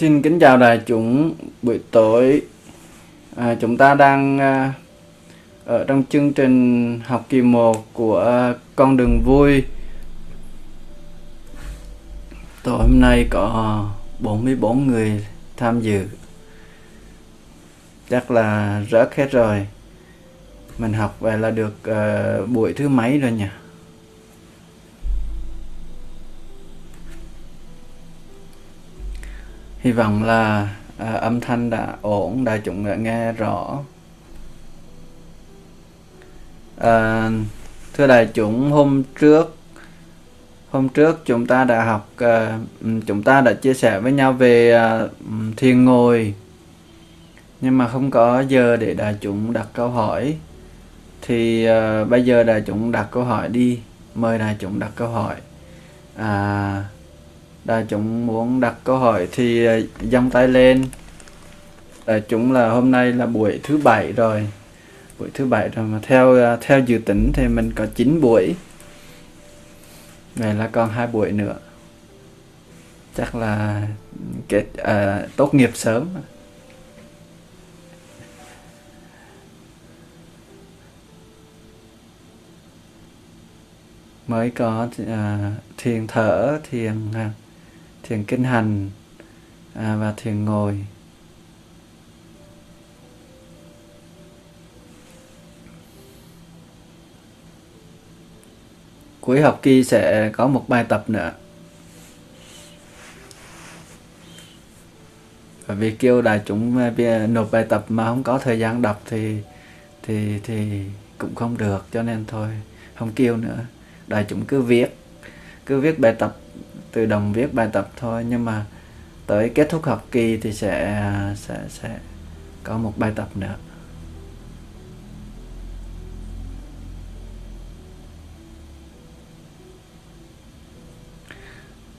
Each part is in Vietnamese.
Xin kính chào đại chúng buổi tối. À, chúng ta đang à, ở trong chương trình học kỳ 1 của con đường vui. Tối hôm nay có 44 người tham dự. Chắc là rớt hết rồi. Mình học về là được uh, buổi thứ mấy rồi nhỉ? Hy vọng là à, âm thanh đã ổn đại chúng đã nghe rõ. À, thưa đại chúng hôm trước hôm trước chúng ta đã học à, chúng ta đã chia sẻ với nhau về à, thiền ngồi. Nhưng mà không có giờ để đại chúng đặt câu hỏi. Thì à, bây giờ đại chúng đặt câu hỏi đi. Mời đại chúng đặt câu hỏi. À, đại chúng muốn đặt câu hỏi thì ờ, giăng tay lên. Đại chúng là hôm nay là buổi thứ bảy rồi. Buổi thứ bảy rồi mà theo ờ, theo dự tính thì mình có 9 buổi. Vậy là còn hai buổi nữa. Chắc là kết à, tốt nghiệp sớm. Mới có à, thiền thở thiền à, thiền kinh hành à, và thiền ngồi. Cuối học kỳ sẽ có một bài tập nữa. Và vì kêu đại chúng à, nộp bài tập mà không có thời gian đọc thì thì thì cũng không được cho nên thôi không kêu nữa. Đại chúng cứ viết cứ viết bài tập tự động viết bài tập thôi, nhưng mà tới kết thúc học kỳ thì sẽ sẽ sẽ có một bài tập nữa.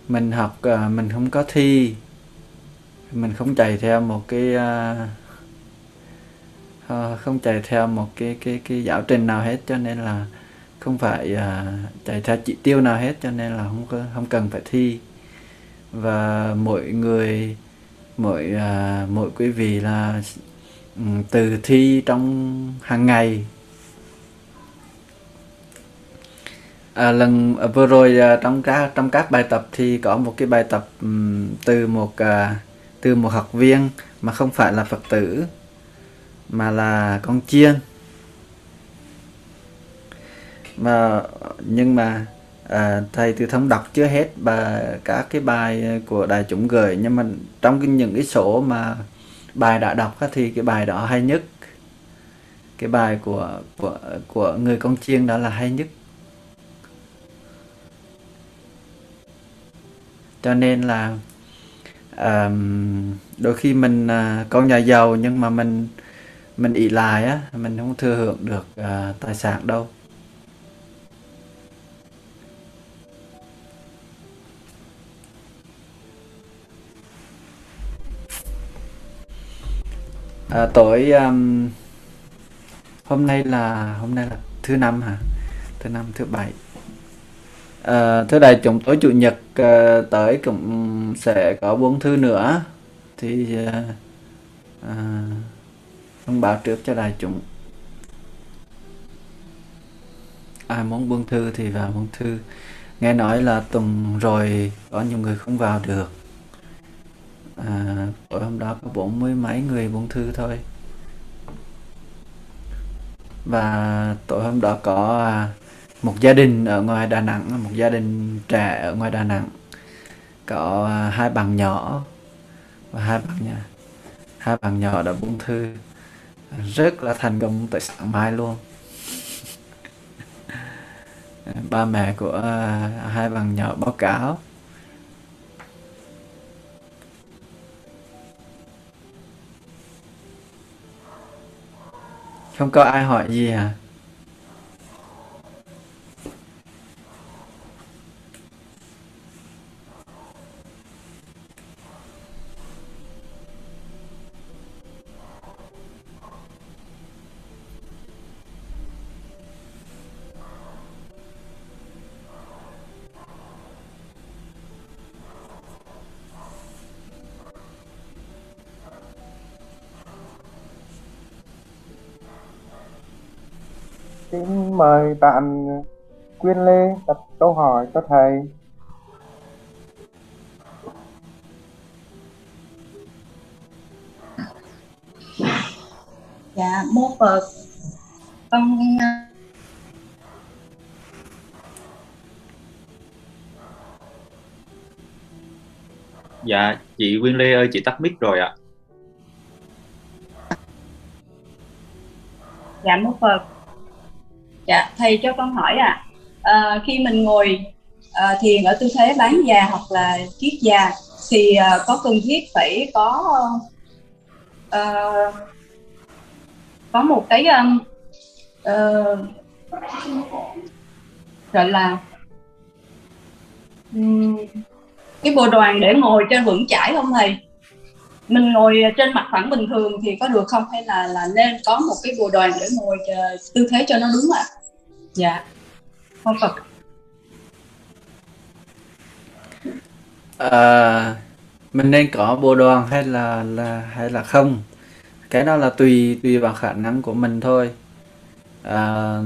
Mình học ờ, mình không có thi. Mình không chạy theo một cái ờ, ờ, không chạy theo một cái cái cái giáo trình nào hết, cho nên là không phải à, uh, chạy theo chỉ tiêu nào hết cho nên là không không cần phải thi. Và mỗi người mỗi uh, mỗi quý vị là ừ, um, từ thi trong hàng ngày. À, lần à, vừa rồi à, trong các trong các bài tập thì có một cái bài tập um, từ một à, từ một học viên mà không phải là phật tử mà là con chiên mà nhưng mà à, thầy từ thông đọc chưa hết và các cái bài của đại chúng gửi nhưng mà trong cái, những cái số mà bài đã đọc thì cái bài đó hay nhất. Cái bài của của của người con chiên đó là hay nhất. Cho nên là um, đôi khi mình uh, con nhà giàu nhưng mà mình mình ỷ lại á mình không thừa hưởng được uh, tài sản đâu. À, tối um, hôm nay là hôm nay là thứ năm hả? Thứ năm thứ bảy. À, thứ đại chúng tối chủ nhật uh, tới cũng sẽ có bốn thư nữa. Thì uh, à, à thông báo trước cho đại chúng. Ai muốn buông thư thì vào buông thư. Nghe nói là tuần rồi có nhiều người không vào được à, tối hôm đó có bốn mươi mấy người buông thư thôi. Và tối hôm đó có à, một gia đình ở ngoài Đà Nẵng một gia đình trẻ ở ngoài Đà Nẵng. Có à, hai bạn nhỏ và hai bạn nhà. Hai bạn nhỏ đã buông thư. Rất là thành công tại sáng mai luôn. Ba mẹ của à, hai bạn nhỏ báo cáo. Không có ai hỏi gì hả à? Mời bạn Quyên Lê đặt câu hỏi cho thầy. Dạ, mô Phật. Con Dạ, chị Quyên Lê ơi, chị tắt mic rồi ạ. Dạ, mô Phật. Dạ, thầy cho con hỏi ạ. À. À, khi mình ngồi à, thiền ở tư thế bán già hoặc là kiết già thì à, có cần thiết phải có à, có một cái à, gọi là um, cái bộ đoàn để ngồi cho vững chãi không thầy mình ngồi trên mặt phẳng bình thường thì có được không hay là là nên có một cái bồ đoàn để ngồi tư thế cho nó đúng ạ à? Dạ. Không phật à, ờ, mình nên có bộ đoàn hay là là hay là không? Cái đó là tùy tùy vào khả năng của mình thôi. À,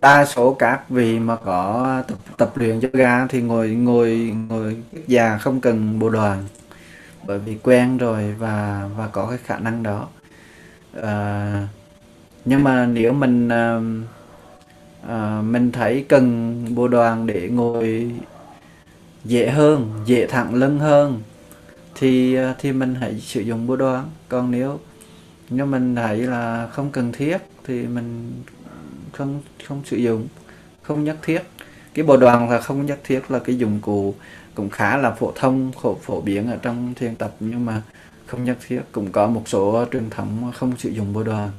đa số các vị mà có tập, tập luyện yoga thì ngồi ngồi ngồi già không cần bộ đoàn bởi vì quen rồi và và có cái khả năng đó. À, nhưng mà nếu mình uh, à, mình thấy cần bộ đoàn để ngồi dễ hơn dễ thẳng lưng hơn. Thì à, thì mình hãy sử dụng bộ đoàn. Còn nếu nếu mình thấy là không cần thiết thì mình không không sử dụng không nhất thiết. Cái bộ đoàn là không nhất thiết là cái dụng cụ cũng khá là phổ thông phổ, phổ biến ở trong thiền tập nhưng mà không nhất thiết. Cũng có một số truyền thống không sử dụng bộ đoàn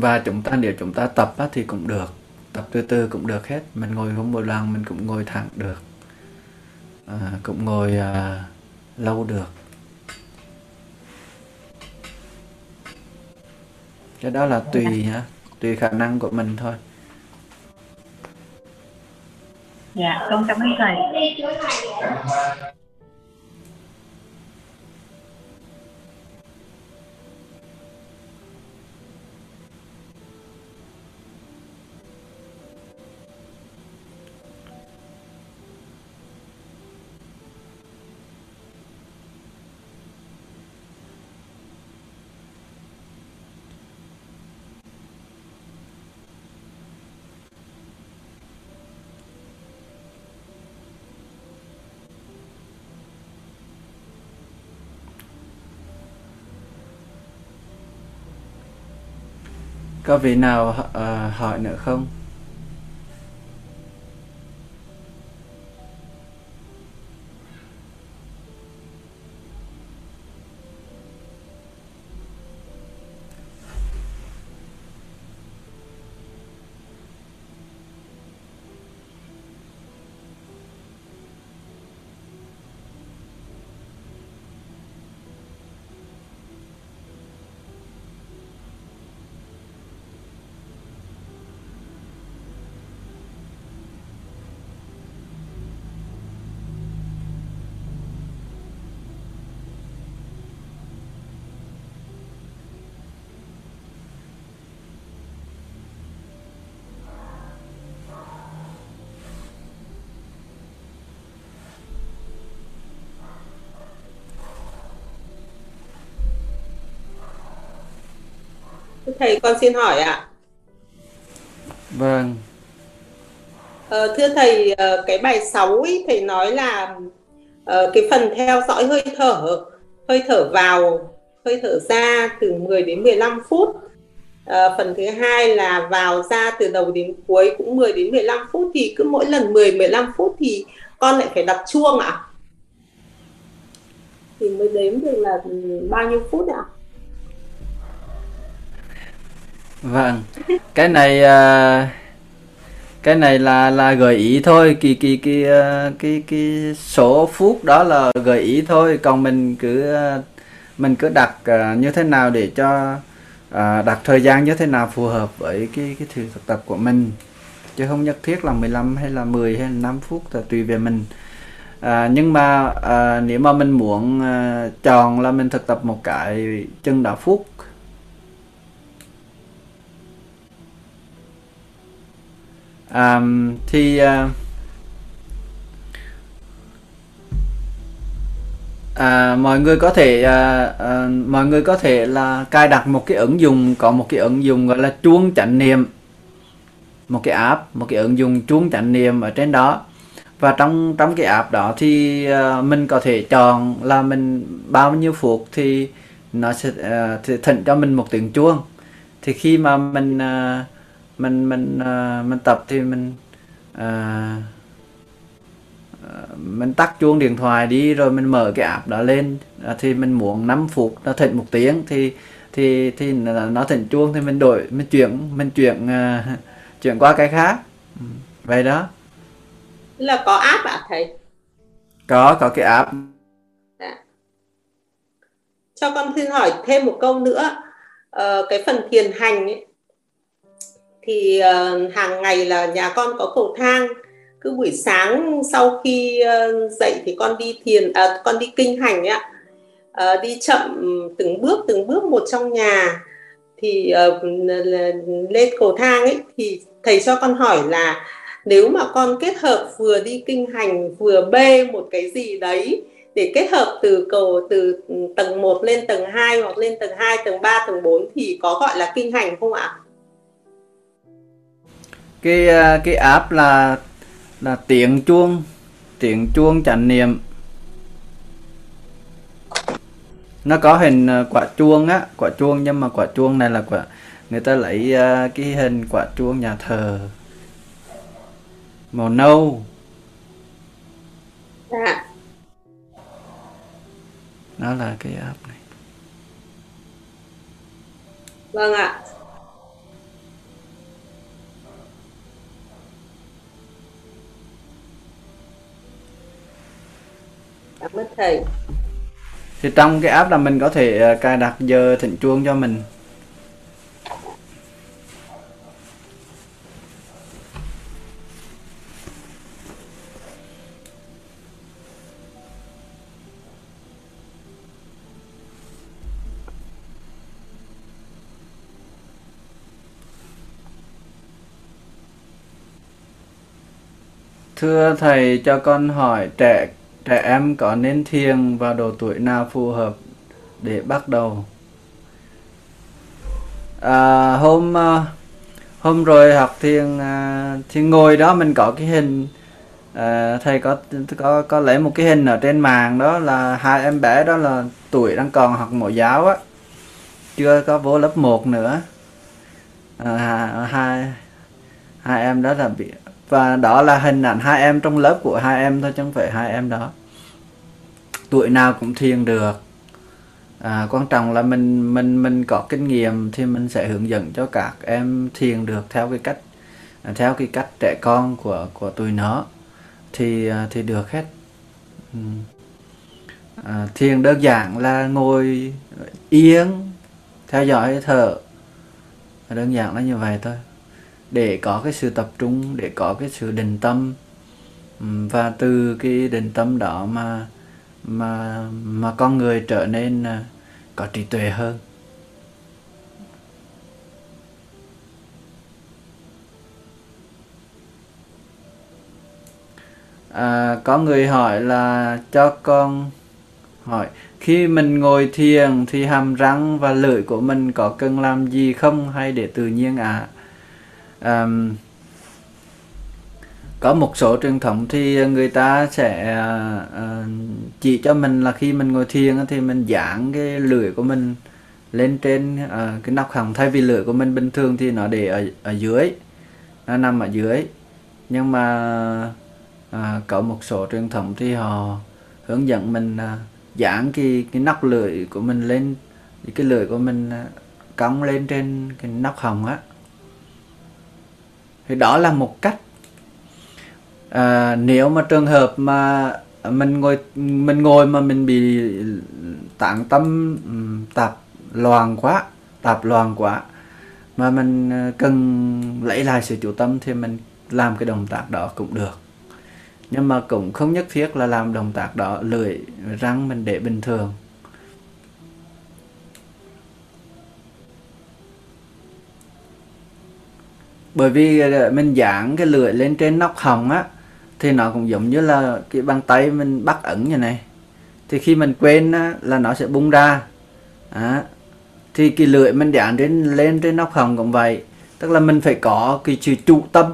và chúng ta nếu chúng ta tập thì cũng được. Tập từ từ cũng được hết. Mình ngồi không bộ đoàn mình cũng ngồi thẳng được. À, cũng ngồi à, lâu được. Cái đó là tùy nhá. Tùy khả năng của mình thôi. Dạ con cảm ơn thầy có vị nào uh, hỏi nữa không? Thầy con xin hỏi ạ vâng ờ, thưa thầy ờ, cái bài 6 ý, thầy nói là uh, cái phần theo dõi hơi thở hơi thở vào hơi thở ra từ 10 đến 15 phút uh, phần thứ hai là vào ra từ đầu đến cuối cũng 10 đến 15 phút thì cứ mỗi lần 10 15 phút thì con lại phải đặt chuông ạ à? thì mới đếm được là bao nhiêu phút ạ à? Vâng. Cái này uh, cái này là là gợi ý thôi. Kỳ kỳ kỳ à, cái cái số phút đó là gợi ý thôi. Còn mình cứ uh, mình cứ đặt uh, như thế nào để cho uh, đặt thời gian như thế nào phù hợp với cái cái thực tập của mình. Chứ không nhất thiết là 15 hay là 10 hay là 5 phút là tùy về mình. À, nhưng mà à, nếu mà mình muốn à, chọn là mình thực tập một cái chân đạo phút um, thì uh, à, mọi người có thể à, à, mọi người có thể là cài đặt một cái ứng dụng có một cái ứng dụng gọi là chuông chánh niệm. Một cái app một cái ứng dụng chuông chánh niệm ở trên đó. Và trong trong cái app đó thì uh, mình có thể chọn là mình bao nhiêu phút thì nó sẽ uh, thỉnh cho mình một tiếng chuông. Thì khi mà mình uh, mình mình uh, mình tập thì mình uh, mình tắt chuông điện thoại đi rồi mình mở cái app đó lên. Uh, thì mình muốn 5 phút nó thỉnh một tiếng thì thì thì nó thỉnh chuông thì mình đổi mình chuyển mình chuyển uh, chuyển qua cái khác. Vậy đó. Là có app ạ thầy? Có có cái app. Dạ. cho con xin hỏi thêm một câu nữa. Ờ, cái phần thiền hành ấy, thì uh, hàng ngày là nhà con có cầu thang. Cứ buổi sáng sau khi uh, dậy thì con đi thiền à, con đi kinh hành ạ. À, đi chậm từng bước từng bước một trong nhà. Thì uh, lên cầu thang ấy thì thầy cho con hỏi là nếu mà con kết hợp vừa đi kinh hành vừa bê một cái gì đấy để kết hợp từ cầu từ tầng 1 lên tầng 2 hoặc lên tầng 2, tầng 3, tầng 4 thì có gọi là kinh hành không ạ? Cái cái app là là tiếng chuông, tiếng chuông chánh niệm. Nó có hình quả chuông á, quả chuông nhưng mà quả chuông này là quả người ta lấy cái hình quả chuông nhà thờ. Màu nâu. Dạ. Đó là cái app này. Vâng ạ cảm ơn thầy. Thì trong cái app là mình có thể ờ, cài đặt giờ thỉnh chuông cho mình. Thưa thầy, cho con hỏi trẻ trẻ em có nên thiền vào độ tuổi nào phù hợp để bắt đầu? À, hôm à, hôm rồi học thiền à, thì ngồi đó mình có cái hình à, thầy có có có lấy một cái hình ở trên màn đó là hai em bé đó là tuổi đang còn học mẫu giáo á chưa có vô lớp 1 nữa à, hai hai em đó là bị và đó là hình ảnh hai em trong lớp của hai em thôi chứ không phải hai em đó. Tuổi nào cũng thiền được. À, quan trọng là mình mình mình có kinh nghiệm thì mình sẽ hướng dẫn cho các em thiền được theo cái cách à, theo cái cách trẻ con của của tuổi nó. Thì à, thì được hết. Ừ. À, thiền đơn giản là ngồi yên theo dõi thở. Đơn giản là như vậy thôi để có cái sự tập trung để có cái sự định tâm. Và từ cái định tâm đó mà mà mà con người trở nên à, có trí tuệ hơn. À, có người hỏi là cho con hỏi khi mình ngồi thiền thì hàm răng và lưỡi của mình có cần làm gì không hay để tự nhiên à, um, có một số truyền thống thì người ta sẽ uh, chỉ cho mình là khi mình ngồi thiền thì mình giãn cái lưỡi của mình lên trên uh, cái nóc hồng thay vì lưỡi của mình bình thường thì nó để ở ở dưới nó nằm ở dưới. Nhưng mà uh, có một số truyền thống thì họ hướng dẫn mình uh, giãn cái cái nóc lưỡi của mình lên cái lưỡi của mình uh, cong lên trên cái nóc hồng á thì đó là một cách. À, nếu mà trường hợp mà mình ngồi mình ngồi mà mình bị tạng tâm tạp loạn quá tạp loạn quá mà mình ờ, cần lấy lại sự chủ tâm thì mình làm cái động tác đó cũng được. Nhưng mà cũng không nhất thiết là làm động tác đó lưỡi răng mình để bình thường. Bởi vì ờ, mình dán cái lưỡi lên trên nóc hồng á thì nó cũng giống như là cái bàn tay mình bắt ẩn như này. Thì khi mình quên á, là nó sẽ bung ra. À, thì cái lưỡi mình dán đến lên trên nóc hồng cũng vậy. Tức là mình phải có cái sự trụ tâm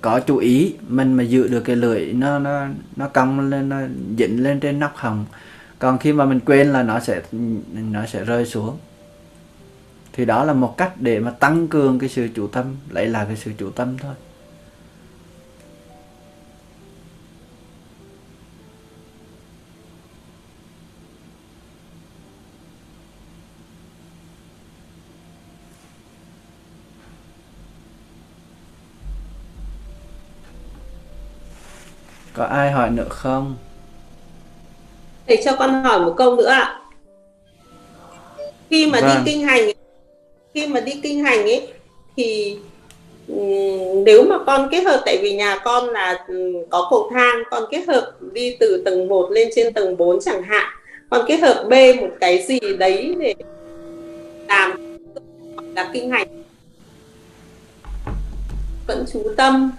có chú ý mình mà giữ được cái lưỡi nó nó nó cong lên nó dính lên trên nóc hồng còn khi mà mình quên là nó sẽ nó sẽ rơi xuống thì đó là một cách để mà tăng cường cái sự chủ tâm lại cái sự chủ tâm thôi. Có ai hỏi nữa không? Thầy cho con hỏi một câu nữa ạ. Khi mà Vâng. đi kinh hành khi mà đi kinh hành ấy, thì ừ, nếu mà con kết hợp, tại vì nhà con là ừ, có cầu thang, con kết hợp đi từ tầng 1 lên trên tầng 4 chẳng hạn, con kết hợp bê một cái gì đấy để làm là kinh hành. Vẫn chú tâm.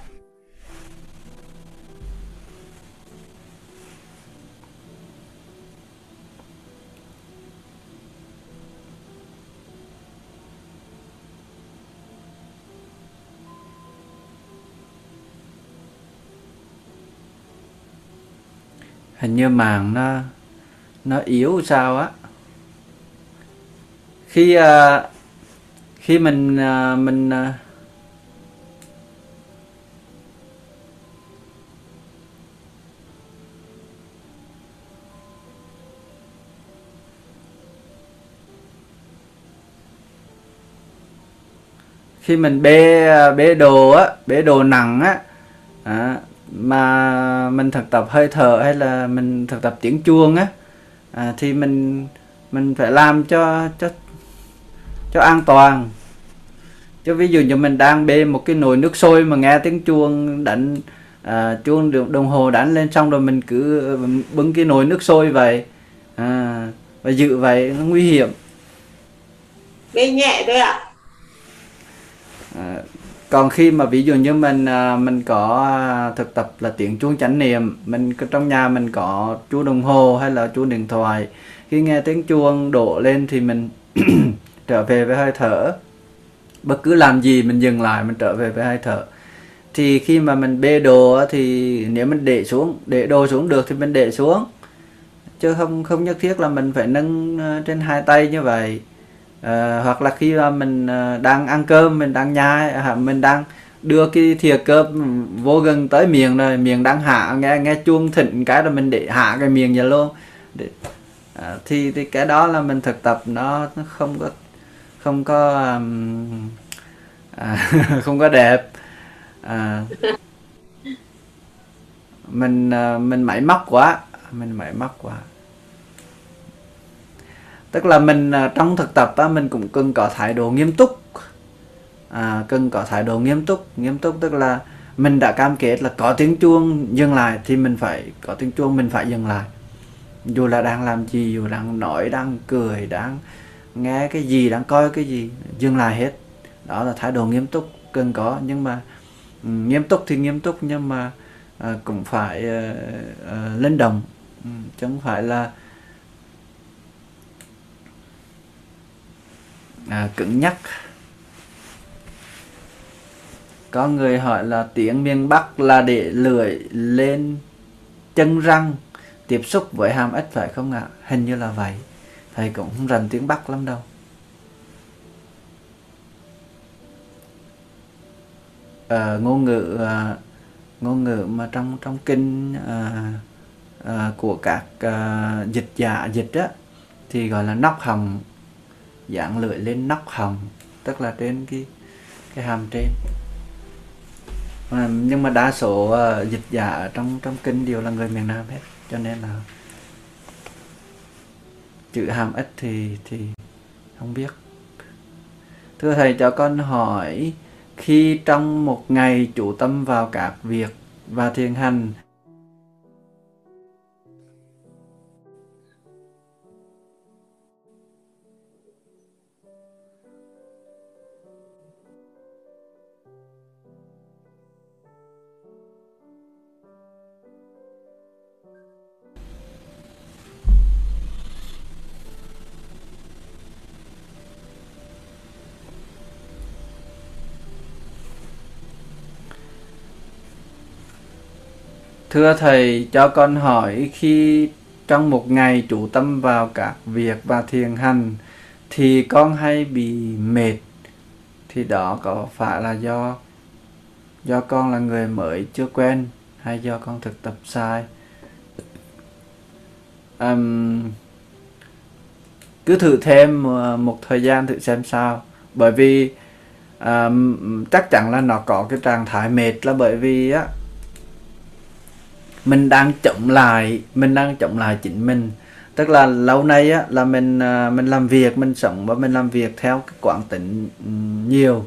Hình như màng nó nó yếu sao á. Khi uh, khi mình uh, mình uh, khi mình bê bê đồ á bê đồ nặng á à, mà mình thực tập hơi thở hay là mình thực tập tiếng chuông á à, thì mình mình phải làm cho cho cho an toàn. Chứ ví dụ như mình đang bê một cái nồi nước sôi mà nghe tiếng chuông đánh à, chuông đồng, đồng hồ đánh lên xong rồi mình cứ bưng cái nồi nước sôi vậy à, và giữ vậy nó nguy hiểm. Bê nhẹ thôi ạ. À, còn khi mà ví dụ như mình à, mình có à, thực tập là tiếng chuông chánh niệm, mình trong nhà mình có chuông đồng hồ hay là chuông điện thoại, khi nghe tiếng chuông đổ lên thì mình trở về với hơi thở. Bất cứ làm gì mình dừng lại, mình trở về với hơi thở. Thì khi mà mình bê đồ thì nếu mình để xuống, để đồ xuống được thì mình để xuống. Chứ không không nhất thiết là mình phải nâng à, trên hai tay như vậy. Ờ, hoặc là khi mà mình ờ, đang ăn cơm mình đang nhai à, mình đang đưa cái thìa cơm vô gần tới miệng rồi miệng đang hạ nghe nghe chuông thịnh cái rồi mình để hạ cái miệng vậy luôn. Để, à, thì thì cái đó là mình thực tập nó, nó không có không có um, à, không có đẹp. À, mình mình máy móc quá mình máy móc quá tức là mình à, trong thực tập á, mình cũng cần có thái độ nghiêm túc. À, cần có thái độ nghiêm túc. Nghiêm túc tức là mình đã cam kết là có tiếng chuông dừng lại thì mình phải có tiếng chuông mình phải dừng lại. Dù là đang làm gì dù đang nói đang cười đang nghe cái gì đang coi cái gì dừng lại hết. Đó là thái độ nghiêm túc cần có. Nhưng mà ừ, nghiêm túc thì nghiêm túc nhưng mà à, cũng phải à, à, linh động. Ừ, chứ không phải là à, cứng nhắc có người hỏi là tiếng miền Bắc là để lưỡi lên chân răng tiếp xúc với hàm ếch phải không ạ? Hình như là vậy. Thầy cũng không rành tiếng Bắc lắm đâu. À, ngôn ngữ à, ngôn ngữ mà trong trong kinh à, à, của các à, dịch giả dịch á thì gọi là nóc hồng dạng lưỡi lên nóc hồng tức là trên cái cái hàm trên. À, nhưng mà đa số uh, dịch giả ở trong trong kinh đều là người miền Nam hết cho nên là chữ hàm ít thì thì không biết. Thưa thầy cho con hỏi khi trong một ngày chủ tâm vào các việc và thiền hành thưa thầy cho con hỏi khi trong một ngày chủ tâm vào các việc và thiền hành thì con hay bị mệt? Thì đó có phải là do do con là người mới chưa quen hay do con thực tập sai? Um, cứ thử thêm ờ, một thời gian thử xem sao. Bởi vì um, chắc chắn là nó có cái trạng thái mệt là bởi vì á mình đang chậm lại mình đang chậm lại chính mình. Tức là lâu nay á là mình à, mình làm việc mình sống và mình làm việc theo cái quán tính nhiều.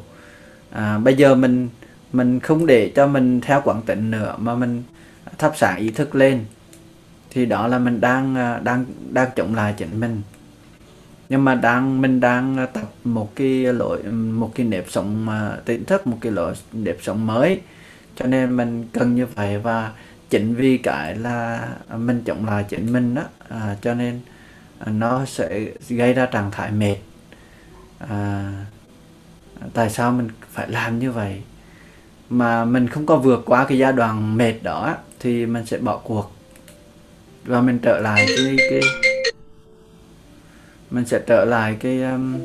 À, bây giờ mình mình không để cho mình theo quán tính nữa mà mình thắp sáng ý thức lên. Thì đó là mình đang à, đang đang chống lại chính mình. Nhưng mà đang mình đang tập một cái lỗi một cái nếp sống mà tỉnh thức một cái lỗi nếp sống mới. Cho nên mình cần như vậy và chính vì cái là à, mình chống lại chính mình đó. À, cho nên à, nó sẽ gây ra trạng thái mệt. À, tại sao mình phải làm như vậy? Mà mình không có vượt qua cái giai đoạn mệt đó thì mình sẽ bỏ cuộc. Và mình trở lại cái cái mình sẽ trở lại cái um,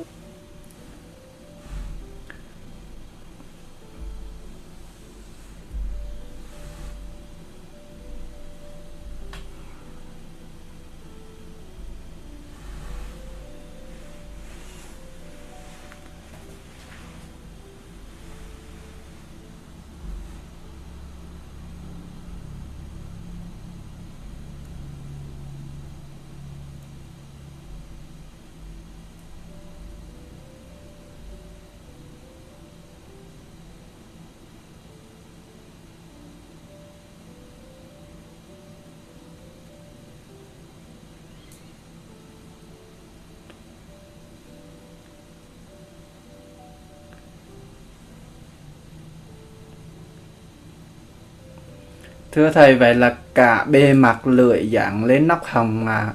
Thưa thầy vậy là cả bề mặt lưỡi dạng lên nóc hồng mà.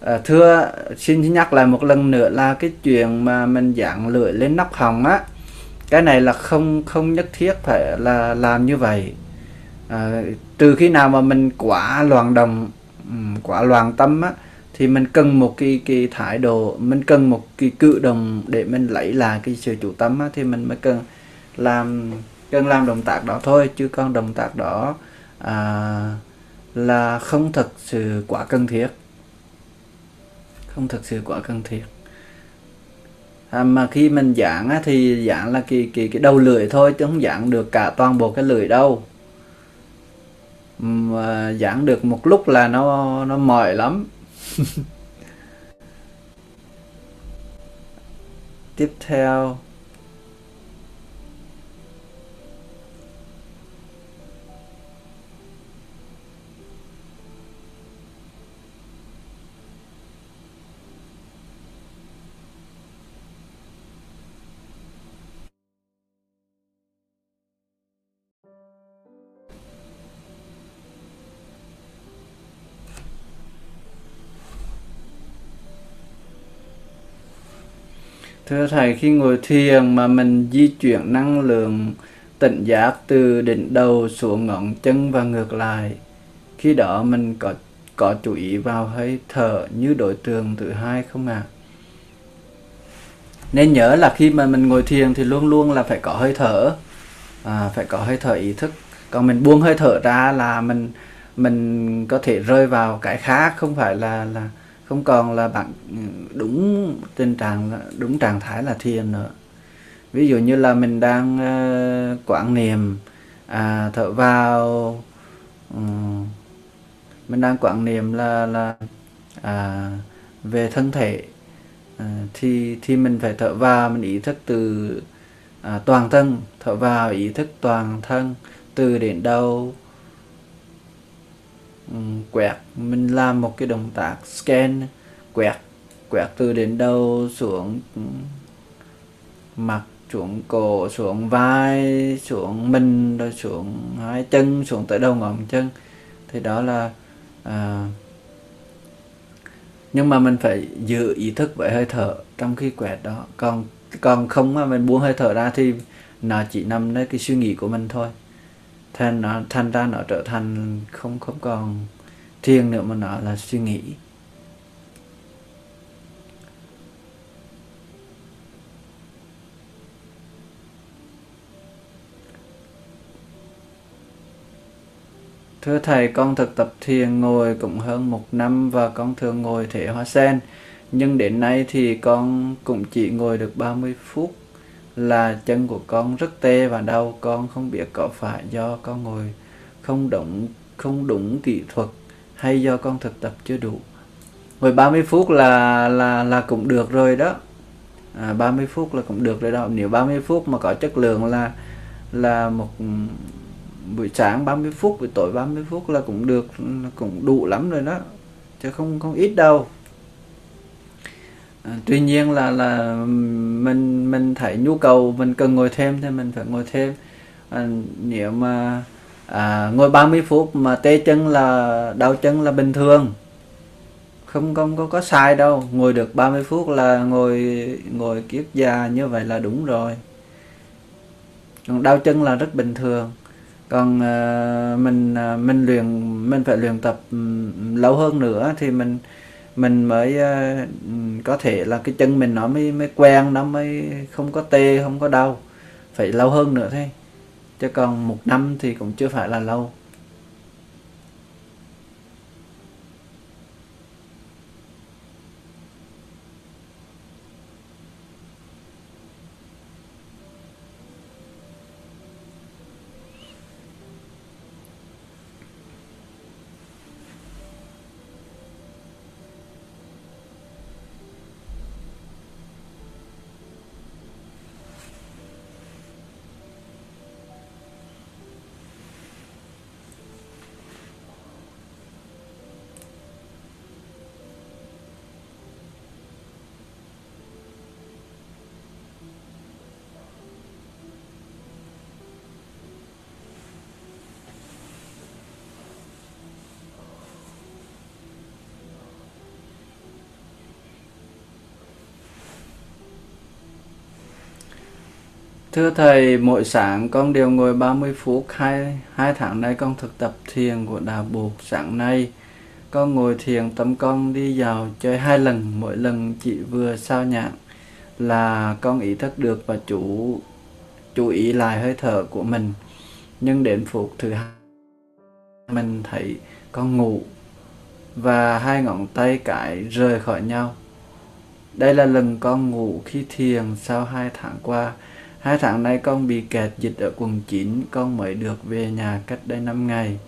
À, thưa xin nhắc lại một lần nữa là cái chuyện mà mình dạng lưỡi lên nóc hồng á cái này là không không nhất thiết phải là làm như vậy. À, trừ khi nào mà mình quá loạn đồng quá loạn tâm á thì mình cần một cái cái thái độ mình cần một cái cử động để mình lấy lại cái sự chủ tâm á, thì mình mới cần làm cần làm động tác đó thôi chứ còn động tác đó à, là không thực sự quá cần thiết. Không thực sự quá cần thiết. À, mà khi mình giảng á, thì giảng là cái cái cái đầu lưỡi thôi chứ không giảng được cả toàn bộ cái lưỡi đâu. Mà giảng được một lúc là nó nó mỏi lắm. Tiếp theo Thưa Thầy, khi ngồi thiền mà mình di chuyển năng lượng tỉnh giác từ đỉnh đầu xuống ngón chân và ngược lại, khi đó mình có có chú ý vào hơi thở như đối tượng thứ hai không ạ? À? Nên nhớ là khi mà mình ngồi thiền thì luôn luôn là phải có hơi thở, à, phải có hơi thở ý thức. Còn mình buông hơi thở ra là mình mình có thể rơi vào cái khác không phải là là không còn là bạn ừ, đúng tình trạng đúng trạng thái là thiền nữa. Ví dụ như là mình đang uh, quảng niệm à, thở vào um, mình đang quảng niệm là là à, về thân thể à, thì thì mình phải thở vào mình ý thức từ à, toàn thân thở vào ý thức toàn thân từ đến đâu Ừ, quẹt. Mình làm một cái động tác scan. Quẹt. Quẹt từ đến đầu xuống ừ, mặt xuống cổ xuống vai xuống mình rồi xuống hai chân xuống tới đầu ngón chân. Thì đó là à, nhưng mà mình phải giữ ý thức với hơi thở trong khi quẹt đó. Còn còn không mà mình buông hơi thở ra thì nó chỉ nằm nơi cái suy nghĩ của mình thôi thành nó thành ra nó trở thành không không còn thiền nữa mà nó là suy nghĩ Thưa Thầy, con thực tập thiền ngồi cũng hơn một năm và con thường ngồi thể hoa sen. Nhưng đến nay thì con cũng chỉ ngồi được 30 phút là chân của con rất tê và đau. Con không biết có phải do con ngồi không đúng, không đúng kỹ thuật hay do con thực tập chưa đủ. Ngồi 30 phút là là là cũng được rồi đó. À, 30 phút là cũng được rồi đó. Nếu 30 phút mà có chất lượng là là một buổi sáng 30 phút buổi tối 30 phút là cũng được cũng đủ lắm rồi đó chứ không không ít đâu À, tuy nhiên là là mình mình thấy nhu cầu mình cần ngồi thêm thì mình phải ngồi thêm. À, nếu mà à, ngồi 30 phút mà tê chân là đau chân là bình thường. Không không có có sai đâu. Ngồi được 30 phút là ngồi ngồi kiết già như vậy là đúng rồi. Còn đau chân là rất bình thường. Còn uh, mình uh, mình luyện mình phải luyện tập um, lâu hơn nữa thì mình mình mới uh, có thể là cái chân mình nó mới mới quen nó mới không có tê không có đau. Phải lâu hơn nữa thôi. Chứ còn một năm thì cũng chưa phải là lâu. Thưa Thầy, mỗi sáng con đều ngồi 30 phút, hai, hai tháng nay con thực tập thiền của Đạo Buộc. Sáng nay con ngồi thiền tâm con đi vào chơi hai lần, mỗi lần chỉ vừa sao nhạc là con ý thức được và chủ chú ý lại hơi thở của mình. Nhưng đến phút thứ hai mình thấy con ngủ và hai ngón tay cái rời khỏi nhau. Đây là lần con ngủ khi thiền sau hai tháng qua Hai tháng nay con bị kẹt dịch ở quận 9, con mới được về nhà cách đây 5 ngày.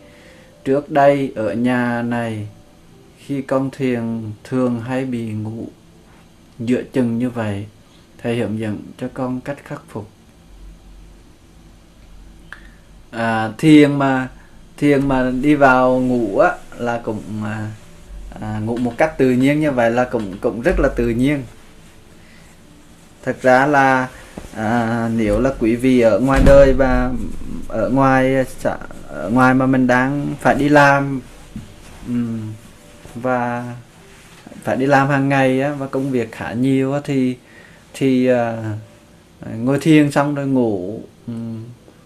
Trước đây ở nhà này, khi con thiền thường hay bị ngủ giữa chừng như vậy. Thầy hướng dẫn cho con cách khắc phục. À, thiền mà thiền mà đi vào ngủ á là cũng à, à, ngủ một cách tự nhiên như vậy là cũng cũng rất là tự nhiên thật ra là à, nếu là quý vị ở ngoài đời và ở ngoài ở ngoài mà mình đang phải đi làm và phải đi làm hàng ngày á, và công việc khá nhiều á, thì thì à, ngồi thiền xong rồi ngủ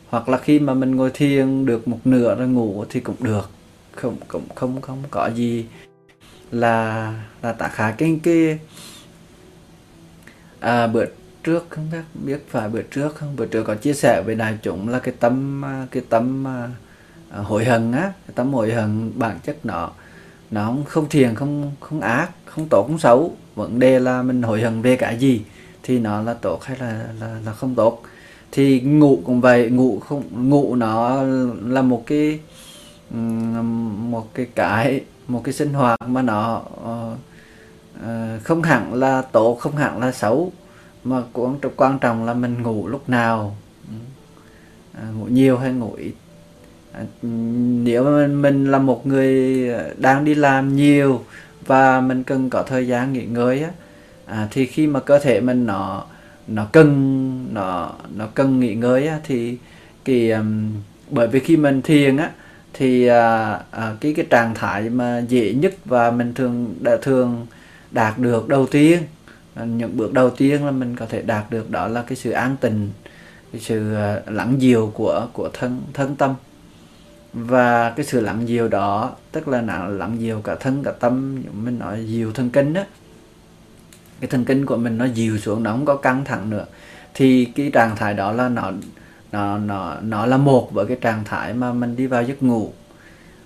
hoặc là khi mà mình ngồi thiền được một nửa rồi ngủ thì cũng được. Không cũng không không có gì là là tạ khá cái cái à, bữa trước không biết biết phải bữa trước không? Bữa trước có chia sẻ với đại chúng là cái tâm cái tâm uh, hối hận á cái tâm hối hận bản chất nó nó không thiền không không ác không tốt không xấu. Vấn đề là mình hối hận về cái gì thì nó là tốt hay là là, là không tốt. Thì ngủ cũng vậy ngủ không ngủ nó là một cái một cái cái một cái sinh hoạt mà nó uh, uh, không hẳn là tốt không hẳn là xấu mà quan quan trọng là mình ngủ lúc nào. À, ngủ nhiều hay ngủ ít. À, nếu mà mình, mình là một người à, đang đi làm nhiều và mình cần có thời gian nghỉ ngơi á à, thì khi mà cơ thể mình nó nó cần nó nó cần nghỉ ngơi á thì cái um, bởi vì khi mình thiền á thì à, à, cái cái trạng thái mà dễ nhất và mình thường đã thường đạt được đầu tiên những bước đầu tiên là mình có thể đạt được đó là cái sự an tình, cái sự ờ, lắng dịu của của thân thân tâm. Và cái sự lặng dịu đó tức là nặng lặng dịu cả thân cả tâm mình nói dịu thân kinh đó cái thần kinh của mình nó dịu xuống nó không có căng thẳng nữa. Thì cái trạng thái đó là nó nó nó nó là một với cái trạng thái mà mình đi vào giấc ngủ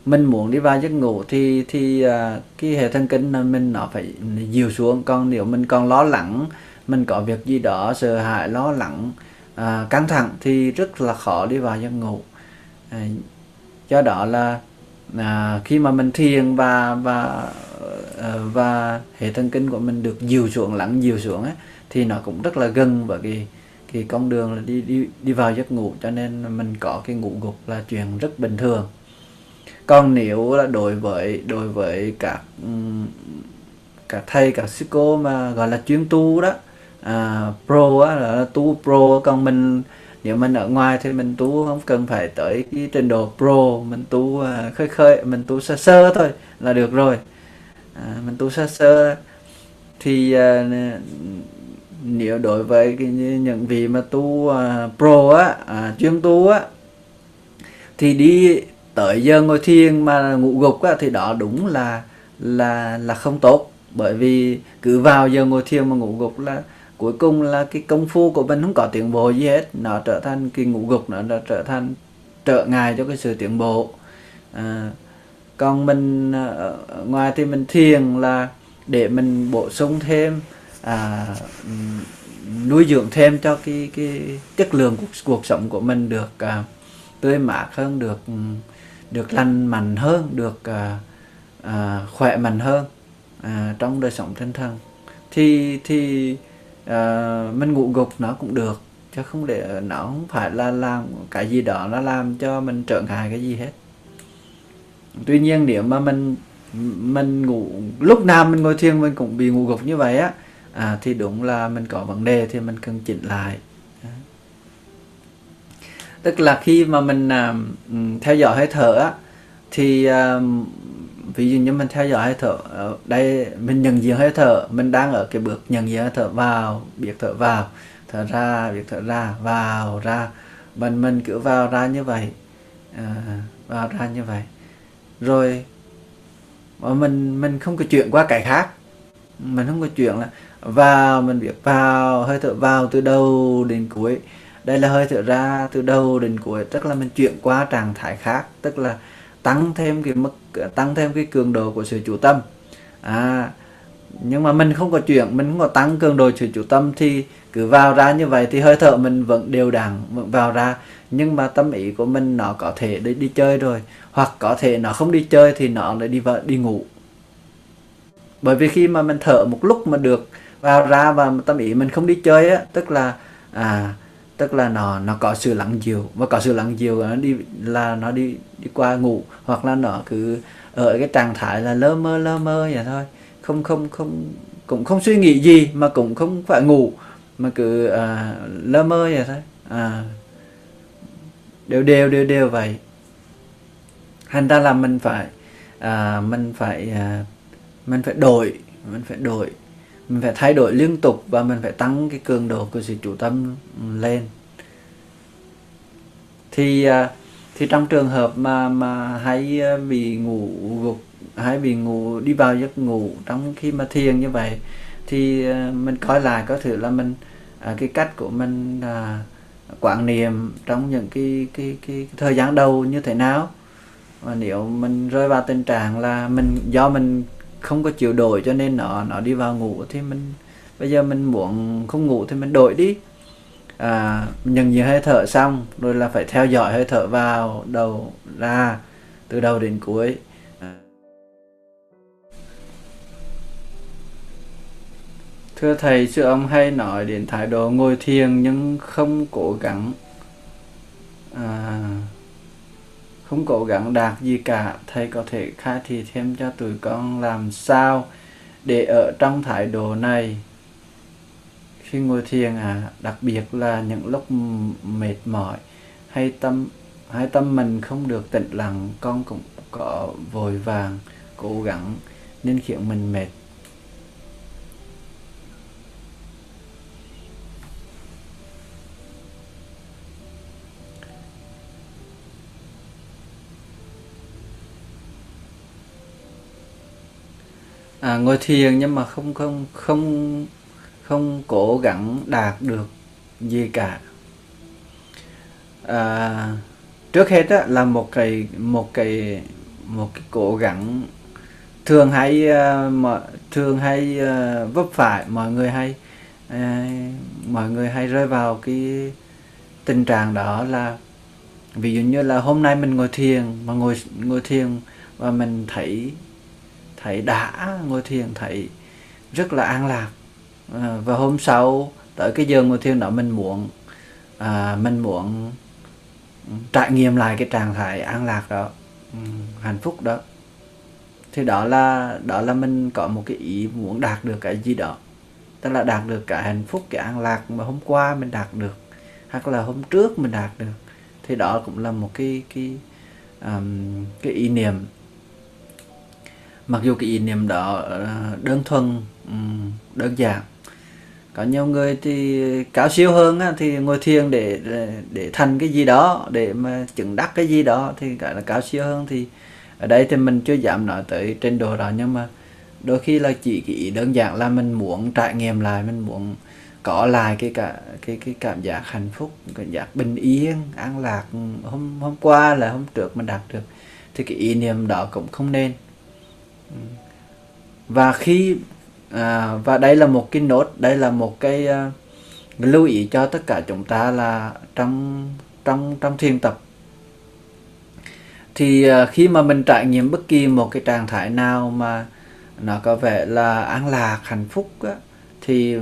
mình muốn đi vào giấc ngủ thì thì uh, cái hệ thần kinh mình nó phải dịu xuống. Còn nếu mình còn lo lắng mình có việc gì đó sợ hãi lo lắng uh, căng thẳng thì rất là khó đi vào giấc ngủ. Uh, do đó là uh, khi mà mình thiền và và và hệ thần kinh của mình được dịu xuống lắng dịu xuống ấy, thì nó cũng rất là gần với cái cái con đường là đi đi đi vào giấc ngủ. Cho nên mình có cái ngủ gục là chuyện rất bình thường còn nếu là đối với đối với các các thầy các sư cô mà gọi là chuyên tu đó. À, pro á là tu pro còn mình nếu mình ở ngoài thì mình tu không cần phải tới cái trình độ pro mình tu à, khơi khơi mình tu sơ sơ thôi là được rồi. À, mình tu sơ sơ. Thì à, nếu đối với cái, những vị mà tu à, pro á à, chuyên tu á thì đi tới giờ ngồi thiền mà ngủ gục á, thì đó đúng là là là không tốt. Bởi vì cứ vào giờ ngồi thiền mà ngủ gục là cuối cùng là cái công phu của mình không có tiến bộ gì hết. Nó trở thành cái ngủ gục nó, nó trở thành trở ngại cho cái sự tiến bộ. À, còn mình à, ở ngoài thì mình thiền là để mình bổ sung thêm à, nuôi dưỡng thêm cho cái cái chất lượng cuộc, cuộc sống của mình được à, tươi mát hơn được được lành mạnh hơn được à, à, khỏe mạnh hơn à, trong đời sống tinh thần. Thì thì à, mình ngủ gục nó cũng được chứ không để nó không phải là làm cái gì đó nó làm cho mình trở ngại cái gì hết. Tuy nhiên nếu mà mình mình ngủ lúc nào mình ngồi thiền mình cũng bị ngủ gục như vậy á à, thì đúng là mình có vấn đề thì mình cần chỉnh lại tức là khi mà mình uh, theo dõi hơi thở á thì uh, ví dụ như mình theo dõi hơi thở ở đây mình nhận diện hơi thở mình đang ở cái bước nhận diện hơi thở vào biết thở vào thở ra biết thở ra vào ra. Mình mình cứ vào ra như vậy à, vào ra như vậy. Rồi mà mình mình không có chuyện qua cái khác. Mình không có chuyện là vào mình biết vào hơi thở vào từ đầu đến cuối đây là hơi thở ra từ đầu đến cuối, tức là mình chuyển qua trạng thái khác, tức là tăng thêm cái mức, tăng thêm cái cường độ của sự chủ tâm. À nhưng mà mình không có chuyện mình không có tăng cường độ sự chủ tâm thì cứ vào ra như vậy thì hơi thở mình vẫn đều đặn, vẫn vào ra. Nhưng mà tâm ý của mình nó có thể đi đi chơi rồi, hoặc có thể nó không đi chơi thì nó lại đi vào, đi ngủ. Bởi vì khi mà mình thở một lúc mà được vào ra và tâm ý mình không đi chơi á, tức là à tức là nó nó có sự lắng dịu. Và có sự lắng dịu nó đi là nó đi đi qua ngủ hoặc là nó cứ ở cái trạng thái là lơ mơ lơ mơ vậy thôi. Không không không cũng không suy nghĩ gì mà cũng không phải ngủ mà cứ à, lơ mơ vậy thôi. À, đều đều đều đều vậy. Thành ra là mình phải à, mình phải à, mình phải đổi mình phải đổi mình phải thay đổi liên tục và mình phải tăng cái cường độ của sự chủ tâm lên. Thì à, thì trong trường hợp mà mà hay à, bị ngủ gục hay bị ngủ đi vào giấc ngủ trong khi mà thiền như vậy thì à, mình coi lại có thể là mình cái cách của mình là quản niệm trong những cái cái, cái, cái thời gian đầu như thế nào. Và nếu mình rơi vào tình trạng là mình do mình không có chịu đổi cho nên nó nó đi vào ngủ thì mình bây giờ mình muốn không ngủ thì mình đổi đi. À, nhận nhiều hơi thở xong rồi là phải theo dõi hơi thở vào đầu ra từ đầu đến cuối. À. thưa thầy sư ông hay nói đến thái độ ngồi thiền nhưng không cố gắng. À, không cố gắng đạt gì cả. Thầy có thể khai thị thêm cho tụi con làm sao để ở trong thái độ này. Khi ngồi thiền à đặc biệt là những lúc mệt mỏi, hay tâm hay tâm mình không được tĩnh lặng, con cũng có vội vàng, cố gắng nên khiến mình mệt. À, ngồi thiền nhưng mà không không không không cố gắng đạt được gì cả. À, trước hết á, là một cái một cái một cái cố gắng thường hay uh, thường hay uh, vấp phải. Mọi người hay uh, mọi người hay rơi vào cái tình trạng đó là ví dụ như là hôm nay mình ngồi thiền mà ngồi ngồi thiền và mình thấy thầy đã ngồi thiền thầy rất là an lạc. À, và hôm sau tới cái giờ ngồi thiền đó mình muốn à, mình muốn trải nghiệm lại cái trạng thái an lạc đó ừ, hạnh phúc đó. Thì đó là đó là mình có một cái ý muốn đạt được cái gì đó. Tức là đạt được cái hạnh phúc cái an lạc mà hôm qua mình đạt được hoặc là hôm trước mình đạt được. Thì đó cũng là một cái cái um, cái ý niệm mặc dù cái ý niệm đó ờ, đơn thuần ừ, đơn giản. Có nhiều người thì cao siêu hơn á, thì ngồi thiền để để thành cái gì đó để mà chứng đắc cái gì đó thì gọi là cao siêu hơn. Thì ở đây thì mình chưa dám nói tới trên độ đó nhưng mà đôi khi là chỉ cái đơn giản là mình muốn trải nghiệm lại mình muốn có lại cái cả cái cái cảm giác hạnh phúc cảm giác bình yên an lạc hôm hôm qua là hôm trước mình đạt được. Thì cái ý niệm đó cũng không nên và khi à, và đây là một cái nốt đây là một cái uh, lưu ý cho tất cả chúng ta là trong trong trong thiền tập. Thì uh, khi mà mình trải nghiệm bất kỳ một cái trạng thái nào mà nó có vẻ là an lạc hạnh phúc á, thì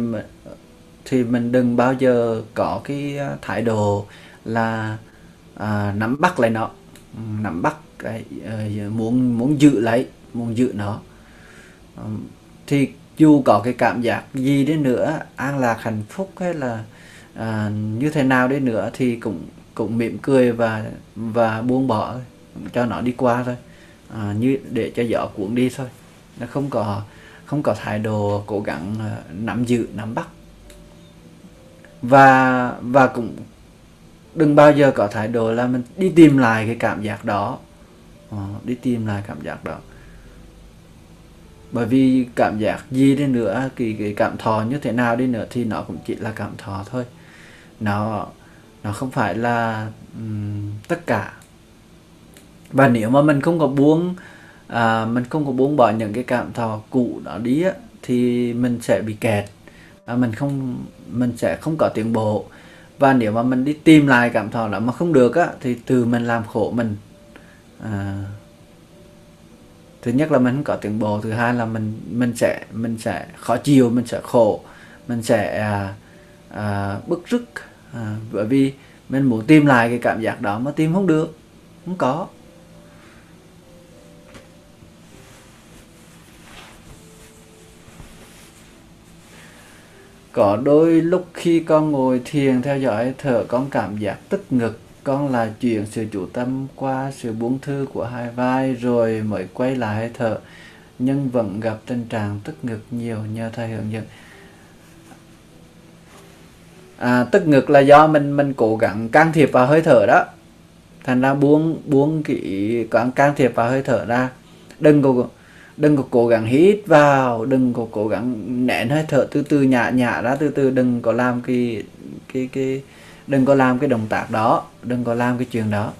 thì mình đừng bao giờ có cái à, thái độ là à, nắm bắt lại nó. Ừ, nắm bắt cái uh, muốn muốn giữ lấy muốn giữ nó. Thì dù có cái cảm giác gì đến nữa an lạc hạnh phúc hay là à, như thế nào đến nữa thì cũng cũng mỉm cười và và buông bỏ cho nó đi qua thôi. À, như để cho gió cuốn đi thôi. Nó không có không có thái độ cố gắng à, nắm giữ nắm bắt. Và và cũng đừng bao giờ có thái độ là mình đi tìm lại cái cảm giác đó. À, đi tìm lại cảm giác đó bởi vì cảm giác gì đi nữa cái, cái cảm thọ như thế nào đi nữa thì nó cũng chỉ là cảm thọ thôi. Nó nó không phải là um, tất cả. Và nếu mà mình không có buông à, mình không có buông bỏ những cái cảm thọ cũ đó đi á, thì mình sẽ bị kẹt. À, mình không mình sẽ không có tiến bộ. Và nếu mà mình đi tìm lại cảm thọ đó mà không được á thì từ mình làm khổ mình. À, thứ nhất là mình không có tiến bộ thứ hai là mình mình sẽ mình sẽ khó chịu mình sẽ khổ mình sẽ à, à, bức rứt à, bởi vì mình muốn tìm lại cái cảm giác đó mà tìm không được không có. Có đôi lúc khi con ngồi thiền theo dõi thở con cảm giác tức ngực con là chuyển sự chủ tâm qua sự buông thư của hai vai rồi mới quay lại thở. Nhưng vẫn gặp tình trạng tức ngực nhiều nhờ thầy hướng dẫn. À, tức ngực là do mình mình cố gắng can thiệp vào hơi thở đó. Thành ra buông buông cái còn can thiệp vào hơi thở ra. Đừng có đừng có cố gắng hít vào đừng có cố gắng nén hơi thở từ từ nhả nhả ra từ từ. Đừng có làm cái cái cái đừng có làm cái động tác đó đừng có làm cái chuyện đó.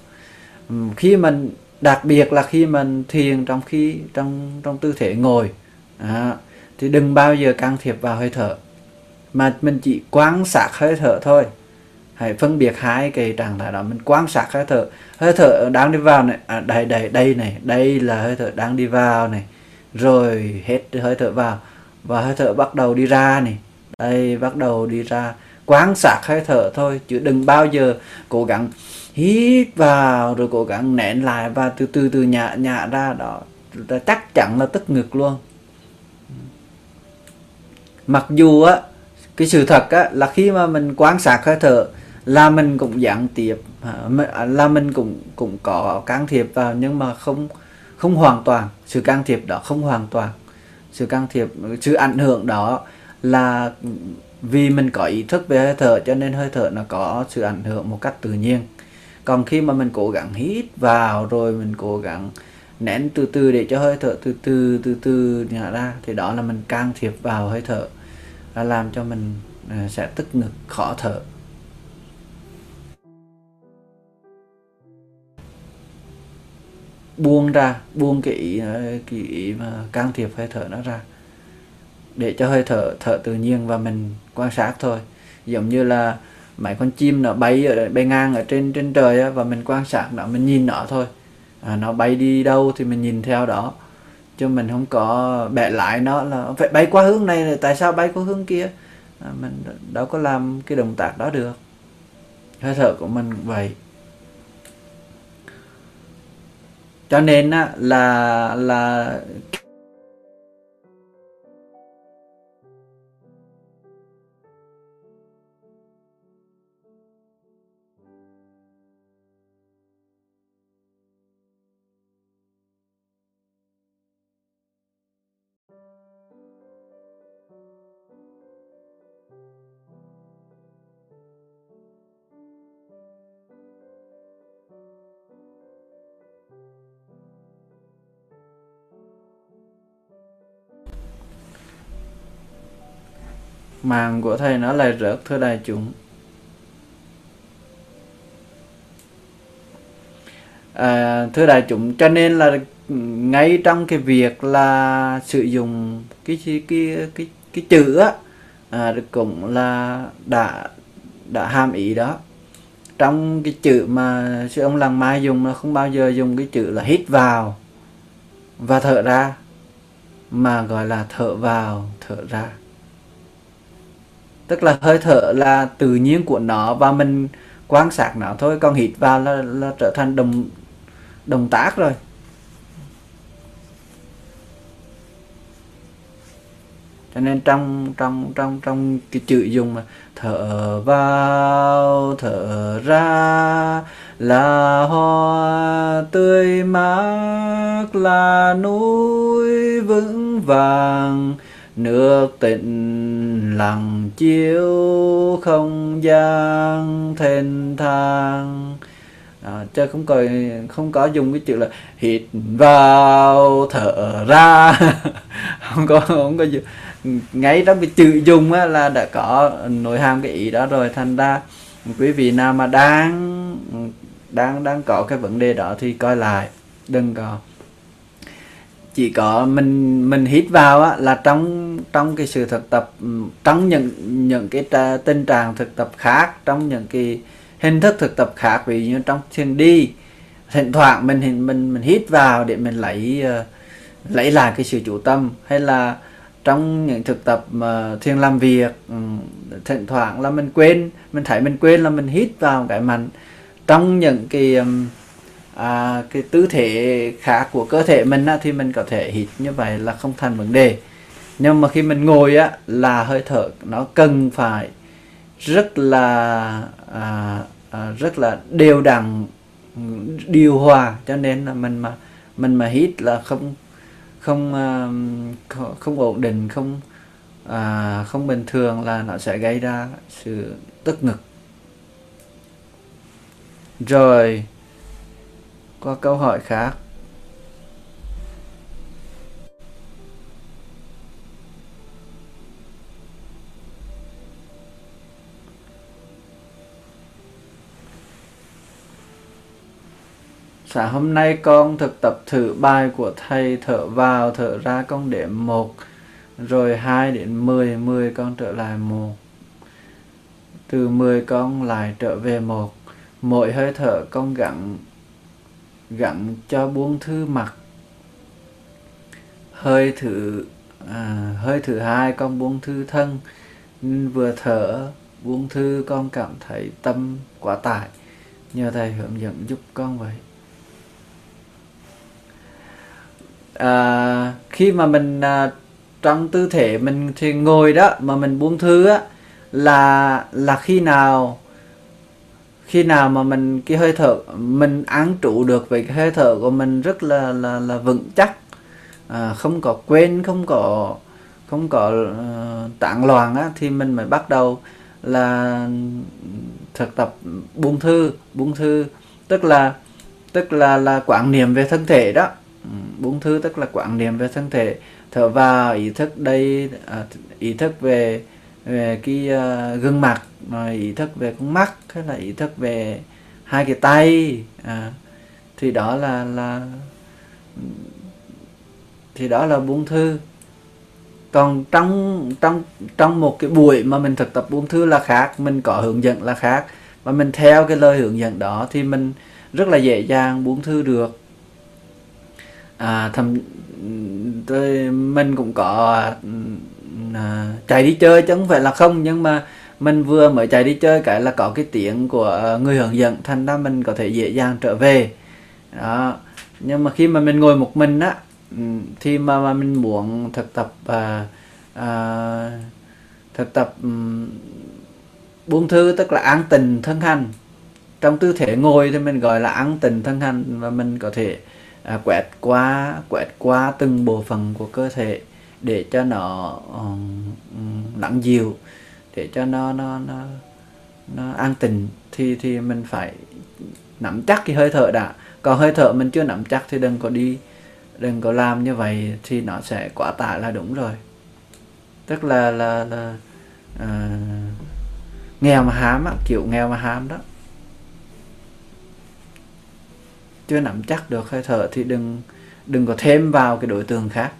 Ừ, khi mình đặc biệt là khi mình thiền trong khi trong trong tư thế ngồi à, thì đừng bao giờ can thiệp vào hơi thở mà mình chỉ quan sát hơi thở thôi. Hãy phân biệt hai cái trạng thái đó mình quan sát hơi thở. Hơi thở đang đi vào này à, đây đây đây này đây là hơi thở đang đi vào này rồi hết hơi thở vào và hơi thở bắt đầu đi ra này đây bắt đầu đi ra quan sát hơi thở thôi, chứ đừng bao giờ cố gắng hít vào rồi cố gắng nén lại và từ từ từ nhả nhả ra đó. Chắc chắn là tức ngực luôn. Mặc dù á, cái sự thật á, là khi mà mình quan sát hơi thở là mình cũng gián tiếp à, là mình cũng cũng có can thiệp vào, nhưng mà không không hoàn toàn. Sự can thiệp đó không hoàn toàn. Sự can thiệp, sự ảnh hưởng đó là vì mình có ý thức về hơi thở cho nên hơi thở nó có sự ảnh hưởng một cách tự nhiên. Còn khi mà mình cố gắng hít vào rồi mình cố gắng nén từ từ để cho hơi thở từ từ từ từ nhả ra thì đó là mình can thiệp vào hơi thở. Là làm cho mình à, sẽ tức ngực khó thở. Buông ra buông cái ý, à, cái ý mà can thiệp hơi thở nó ra để cho hơi thở thở tự nhiên và mình quan sát thôi. Giống như là mấy con chim nó bay ở bay ngang ở trên trên trời á, và mình quan sát nó mình nhìn nó thôi. À, nó bay đi đâu thì mình nhìn theo đó. Chứ mình không có bẻ lại nó là phải bay qua hướng này tại sao bay qua hướng kia? À, mình đâu có làm cái động tác đó được. Hơi thở của mình vậy. Cho nên á, là là màng của thầy nó lại rớt thưa đại chúng. À, thưa đại chúng cho nên là ngay trong cái việc là sử dụng cái cái cái cái, cái chữ á à, cũng là đã đã hàm ý đó. Trong cái chữ mà sư ông làng mai dùng là không bao giờ dùng cái chữ là hít vào và thở ra mà gọi là thở vào thở ra tức là hơi thở là tự nhiên của nó và mình quan sát nó thôi còn hít vào là, là trở thành đồng động tác rồi. Cho nên trong trong trong trong cái chữ dùng mà thở vào thở ra là hoa tươi mát là núi vững vàng nước tịnh lặng chiếu không gian thênh thang. À, chứ không có không có dùng cái chữ là hít vào thở ra. Không có không có ngay trong cái chữ dùng á, là đã có nội hàm cái ý đó rồi. Thành ra quý vị nào mà đang đang đang có cái vấn đề đó thì coi lại. Đừng có chỉ có mình mình hít vào á, là trong trong cái sự thực tập trong những những cái tra, tình trạng thực tập khác trong những cái hình thức thực tập khác ví như trong thiền đi thỉnh thoảng mình mình mình hít vào để mình lấy uh, lấy lại cái sự chủ tâm. Hay là trong những thực tập mà thiền làm việc ừ, thỉnh thoảng là mình quên mình thấy mình quên là mình hít vào cái mạnh. Trong những cái um, à, cái tư thế khác của cơ thể mình á, thì mình có thể hít như vậy là không thành vấn đề. Nhưng mà khi mình ngồi á là hơi thở nó cần phải rất là à, à, rất là đều đặn điều hòa cho nên là mình mà mình mà hít là không không à, không ổn định không à, không bình thường là nó sẽ gây ra sự tức ngực. Rồi qua câu hỏi khác. Sáng hôm nay con thực tập thử bài của thầy thở vào thở ra con đếm một rồi 2 đến 10, 10 con trở lại một. Từ 10 con lại trở về một. Mỗi hơi thở con gắng gặn cho buông thư mặt hơi thử à, hơi thứ hai con buông thư thân. Vừa thở buông thư con cảm thấy tâm quá tải. Nhờ thầy hướng dẫn giúp con vậy. À, khi mà mình à, trong tư thể mình thì ngồi đó mà mình buông thư á là là khi nào khi nào mà mình cái hơi thở mình án trụ được về cái hơi thở của mình rất là là là vững chắc. À, không có quên không có không có ờ, uh, tạng loạn á thì mình mới bắt đầu là thực tập buông thư buông thư. Tức là tức là là quán niệm về thân thể đó. Ừ, buông thư tức là quán niệm về thân thể. Thở vào ý thức đây à, ý thức về về cái uh, gương mặt rồi ý thức về con mắt hay là ý thức về hai cái tay. À, thì đó là là thì đó là buông thư. Còn trong trong trong một cái buổi mà mình thực tập buông thư là khác mình có hướng dẫn là khác. Và mình theo cái lời hướng dẫn đó thì mình rất là dễ dàng buông thư được. À, thậm tôi mình cũng có à, chạy đi chơi chứ không phải là không nhưng mà mình vừa mới chạy đi chơi cái là có cái tiếng của người hướng dẫn thành ra mình có thể dễ dàng trở về. Đó. Nhưng mà khi mà mình ngồi một mình á ừ, thì mà, mà mình muốn thực tập à, à, thực tập um, buông thư tức là an tình thân hành. Trong tư thế ngồi thì mình gọi là an tình thân hành và mình có thể à, quẹt qua quẹt qua từng bộ phận của cơ thể để cho nó um, lắng dịu để cho nó nó nó nó an tình thì thì mình phải nắm chắc cái hơi thở đã. Còn hơi thở mình chưa nắm chắc thì đừng có đi đừng có làm như vậy thì nó sẽ quá tải là đúng rồi. Tức là là là uh, nghèo mà hám á, kiểu nghèo mà hám đó. Chưa nắm chắc được hơi thở thì đừng đừng có thêm vào cái đối tượng khác.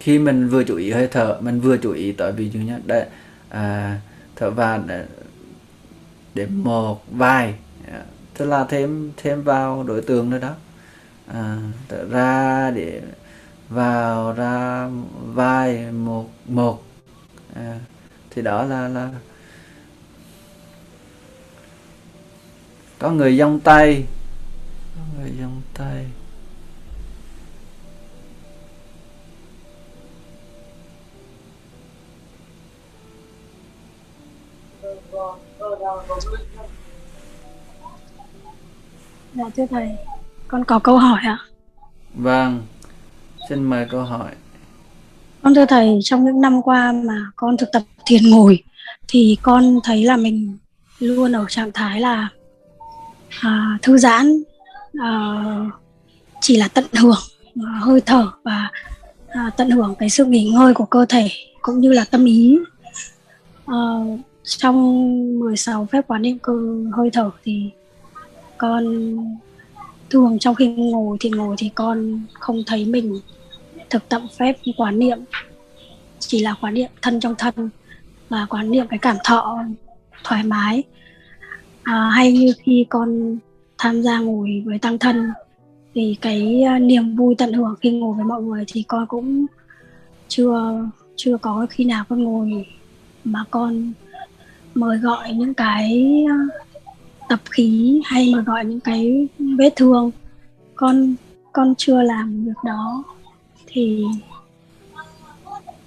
Khi mình vừa chú ý hơi thở mình vừa chú ý tới ví dụ như để à, thở vào để, để một vài à, tức là thêm thêm vào đối tượng nữa đó. À, thở ra để vào ra vai một một à, thì đó là là có người dông tay có người dông tay Dạ thưa thầy, con có câu hỏi ạ. Vâng, xin mời câu hỏi. Con thưa thầy, trong những năm qua mà con thực tập thiền ngồi thì con thấy là mình luôn ở trạng thái là à, thư giãn, à, chỉ là tận hưởng à, hơi thở và à, tận hưởng cái sự nghỉ ngơi của cơ thể cũng như là tâm ý. À, trong 16 phép quán niệm cơ hơi thở thì con thường trong khi ngồi thì ngồi thì con không thấy mình thực tập phép quán niệm chỉ là quán niệm thân trong thân và quán niệm cái cảm thọ thoải mái à, hay như khi con tham gia ngồi với tăng thân thì cái à, niềm vui tận hưởng khi ngồi với mọi người thì con cũng chưa chưa có khi nào con ngồi mà con mời gọi những cái à, tập khí hay mà gọi những cái vết thương. Con con chưa làm việc đó thì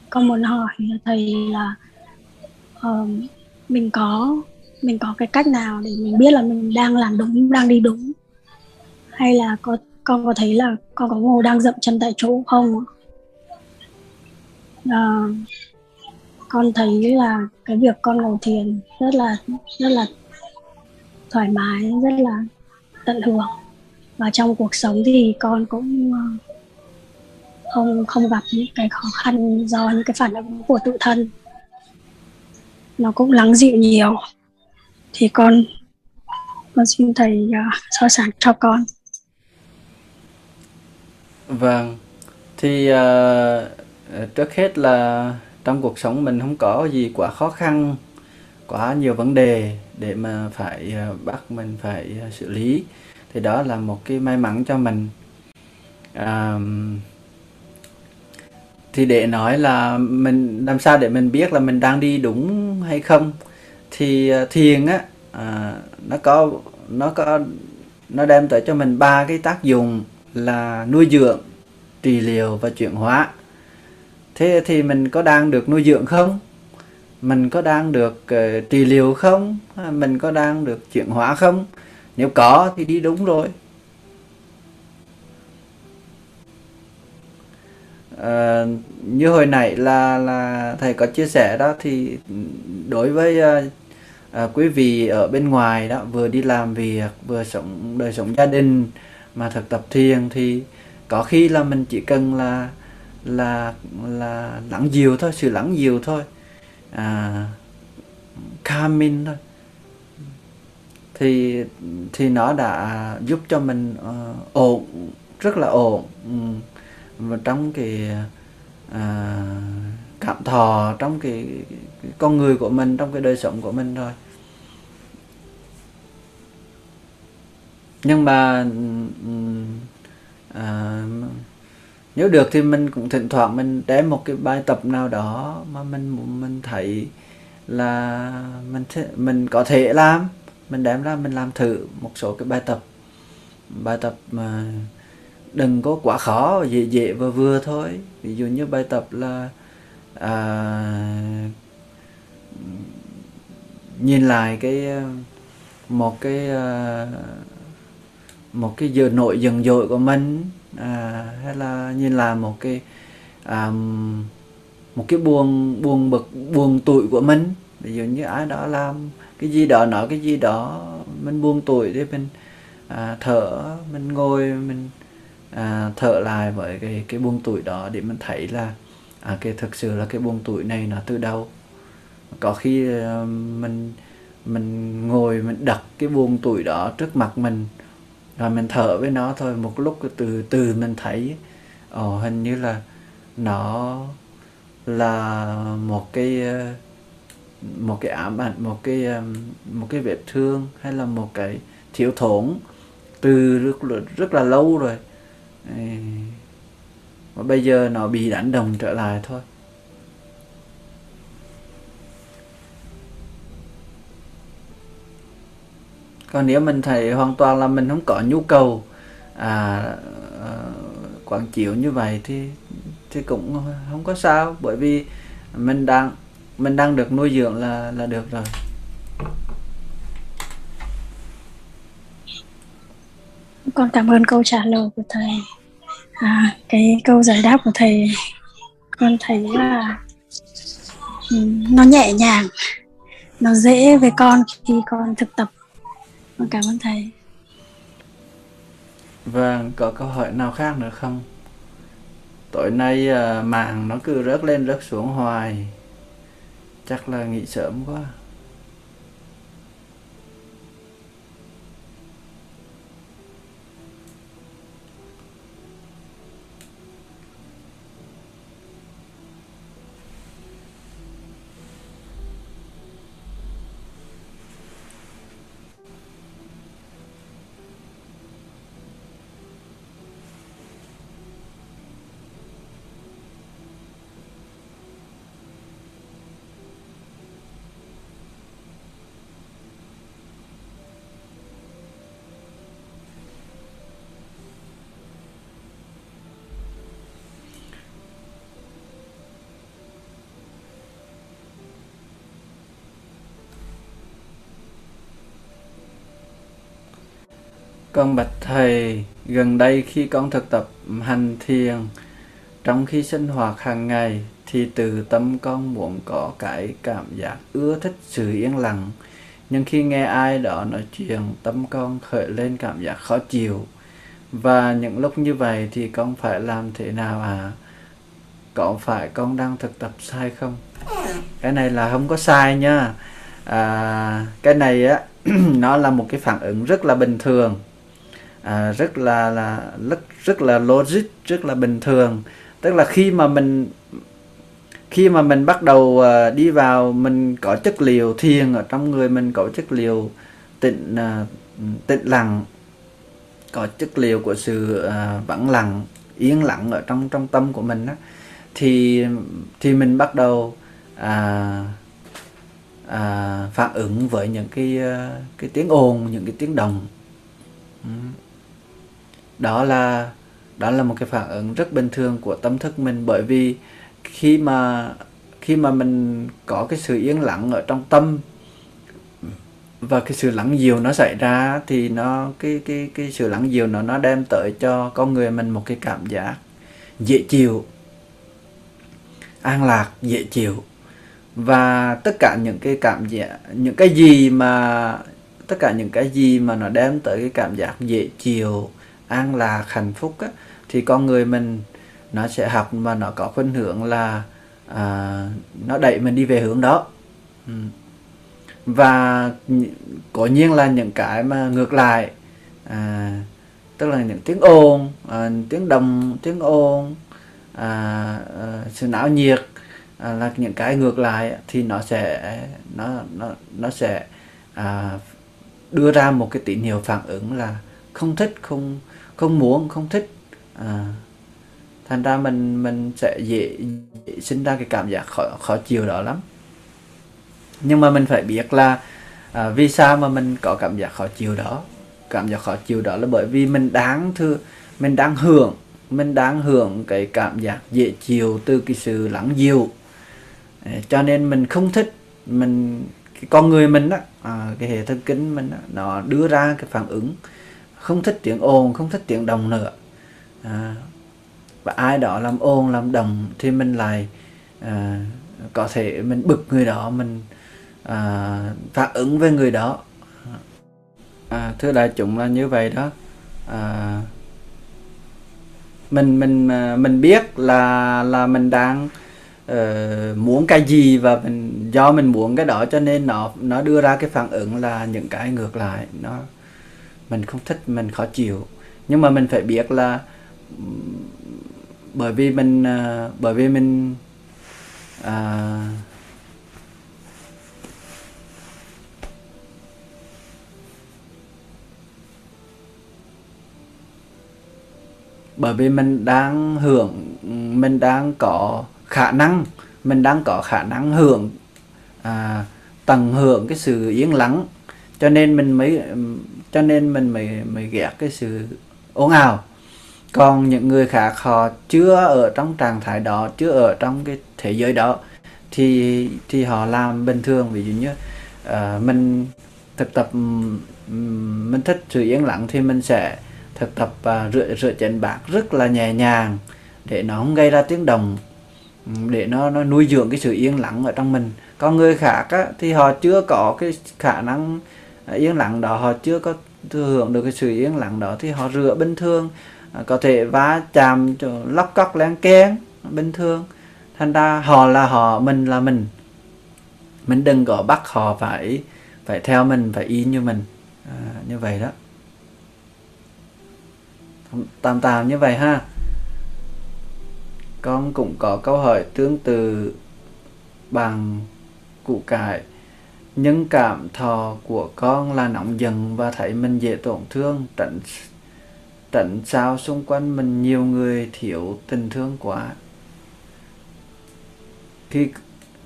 con muốn hỏi thầy là uh, mình có mình có cái cách nào để mình biết là mình đang làm đúng đang đi đúng? Hay là có con có thấy là con có ngồi đang dậm chân tại chỗ không à, con thấy là cái việc con ngồi thiền rất là rất là thoải mái rất là tận hưởng. Và trong cuộc sống thì con cũng ờ, không không gặp những cái khó khăn do những cái phản ứng của tự thân. Nó cũng lắng dịu nhiều thì con con xin thầy à, uh, so sánh cho con. Vâng. Thì uh, trước hết là trong cuộc sống mình không có gì quá khó khăn quá nhiều vấn đề để mà phải uh, bắt mình phải uh, xử lý. Thì đó là một cái may mắn cho mình. Uh, thì để nói là mình làm sao để mình biết là mình đang đi đúng hay không? Thì à, thiền á à, nó có nó có nó đem tới cho mình ba cái tác dụng là nuôi dưỡng trị liệu và chuyển hóa. Thế thì mình có đang được nuôi dưỡng không? Mình có đang được uh, trị liệu không? Mình có đang được chuyển hóa không? Nếu có thì đi đúng rồi. Uh, như hồi nãy là là thầy có chia sẻ đó thì đối với uh, à, quý vị ở bên ngoài đó vừa đi làm việc vừa sống đời sống gia đình mà thực tập thiền thì có khi là mình chỉ cần là là là lắng dịu thôi sự lắng dịu thôi. À, calming thôi. Thì thì nó đã giúp cho mình uh, ổn rất là ổn. Um, trong cái à, cảm thọ trong cái, cái con người của mình trong cái đời sống của mình thôi nhưng mà ừ, ừ, à, nếu được thì mình cũng thỉnh thoảng mình đem một cái bài tập nào đó mà mình mình thấy là mình mình có thể làm. Mình đem ra mình làm thử một số cái bài tập. Bài tập mà đừng có quá khó dễ dễ và vừa thôi. Ví dụ như bài tập là à, nhìn lại cái một cái à, một cái giờ nội dần dội của mình à, hay là như là một cái à, một cái buồn buồn bực buồn tuổi của mình. Ví dụ như ai đó làm cái gì đó nói cái gì đó mình buông tuổi thì mình à, thở mình ngồi mình à, thở lại với cái cái buông tuổi đó để mình thấy là à, cái thực sự là cái buông tuổi này nó từ đâu. Có khi à, mình mình ngồi mình đặt cái buông tuổi đó trước mặt mình rồi mình thở với nó thôi một lúc từ từ mình thấy ồ hình như là nó là một cái ờ, một cái ám ảnh một cái ờ, một cái vết thương hay là một cái thiếu thốn từ rất là, rất là lâu rồi. Và bây giờ nó bị đánh đồng trở lại thôi. Còn nếu mình thấy hoàn toàn là mình không có nhu cầu à, à quảng chiếu như vậy thì thì cũng không có sao bởi vì mình đang mình đang được nuôi dưỡng là là được rồi. Con cảm ơn câu trả lời của thầy. À, cái câu giải đáp của thầy con thấy là ừ, nó nhẹ nhàng nó dễ với con khi con thực tập con cảm ơn thầy. Vâng có câu hỏi nào khác nữa không? Tối nay à, mạng nó cứ rớt lên, rớt xuống hoài. Chắc là nghỉ sớm quá. Con bạch thầy, gần đây khi con thực tập hành thiền, trong khi sinh hoạt hàng ngày thì từ tâm con muốn có cái cảm giác ưa thích sự yên lặng. Nhưng khi nghe ai đó nói chuyện, tâm con khởi lên cảm giác khó chịu. Và những lúc như vậy thì con phải làm thế nào à? Có phải con đang thực tập sai không? Cái này là không có sai nha. À, cái này á, nó là một cái phản ứng rất là bình thường à, rất là là rất rất là logic rất là bình thường. Tức là khi mà mình khi mà mình bắt đầu uh, đi vào mình có chất liệu thiền ở trong người mình có chất liệu tịnh uh, tịnh lặng có chất liệu của sự uh, vắng lặng yên lặng ở trong trong tâm của mình á thì thì mình bắt đầu à, à, phản ứng với những cái cái tiếng ồn những cái tiếng động đó là đó là một cái phản ứng rất bình thường của tâm thức mình, bởi vì khi mà khi mà mình có cái sự yên lặng ở trong tâm và cái sự lắng dịu nó xảy ra thì nó, cái cái cái sự lắng dịu nó nó đem tới cho con người mình một cái cảm giác dễ chịu, an lạc, dễ chịu. Và tất cả những cái cảm giác, những cái gì mà, tất cả những cái gì mà nó đem tới cái cảm giác dễ chịu an lạc hạnh phúc á, thì con người mình nó sẽ học mà nó có khuynh hướng là à, nó đẩy mình đi về hướng đó ừ. và cố nhiên là những cái mà ngược lại à, tức là những tiếng ồn à, tiếng đồng tiếng ồn à, à, sự não nhiệt à, là những cái ngược lại thì nó sẽ nó nó nó sẽ à, đưa ra một cái tín hiệu phản ứng là không thích không không muốn không thích. À, thành ra mình mình sẽ dễ, dễ sinh ra cái cảm giác khó khó chịu đó lắm. Nhưng mà mình phải biết là à, vì sao mà mình có cảm giác khó chịu đó? Cảm giác khó chịu đó là bởi vì mình đáng thưa mình đang hưởng mình đang hưởng cái cảm giác dễ chịu từ cái sự lắng dịu. À, cho nên mình không thích mình cái con người mình đó à, cái hệ thần kinh mình đó, nó đưa ra cái phản ứng không thích tiếng ồn không thích tiếng đồng nữa. À, và ai đó làm ồn làm đồng thì mình lại à, có thể mình bực người đó mình à, phản ứng với người đó. À, thưa đại chúng là như vậy đó. À, mình mình à, mình biết là là mình đang uh, muốn cái gì và mình do mình muốn cái đó cho nên nó nó đưa ra cái phản ứng là những cái ngược lại nó mình không thích mình khó chịu. Nhưng mà mình phải biết là bởi vì mình uh, bởi vì mình uh, bởi vì mình đang hưởng mình đang có khả năng mình đang có khả năng hưởng à, tận hưởng cái sự yên lắng cho nên mình mới cho nên mình mới mới ghét cái sự ồn ào. Còn những người khác họ chưa ở trong trạng thái đó chưa ở trong cái thế giới đó thì thì họ làm bình thường. Ví dụ như uh, mình thực tập mình thích sự yên lặng thì mình sẽ thực tập uh, rửa rửa chén bạc rất là nhẹ nhàng để nó không gây ra tiếng động để nó nó nuôi dưỡng cái sự yên lặng ở trong mình. Còn người khác á, thì họ chưa có cái khả năng yên lặng đó họ chưa có thừa hưởng được cái sự yên lặng đó thì họ rửa bình thường. À, có thể va chạm lóc cóc len keng bình thường. Thành ra họ là họ mình là mình. Mình đừng có bắt họ phải phải theo mình phải y như mình. À, như vậy đó. Tạm tạm như vậy ha. Con cũng có câu hỏi tương tự bằng củ cải nhưng cảm thọ của con là nóng giận và thấy mình dễ tổn thương tránh tránh sao xung quanh mình nhiều người thiếu tình thương quá. Khi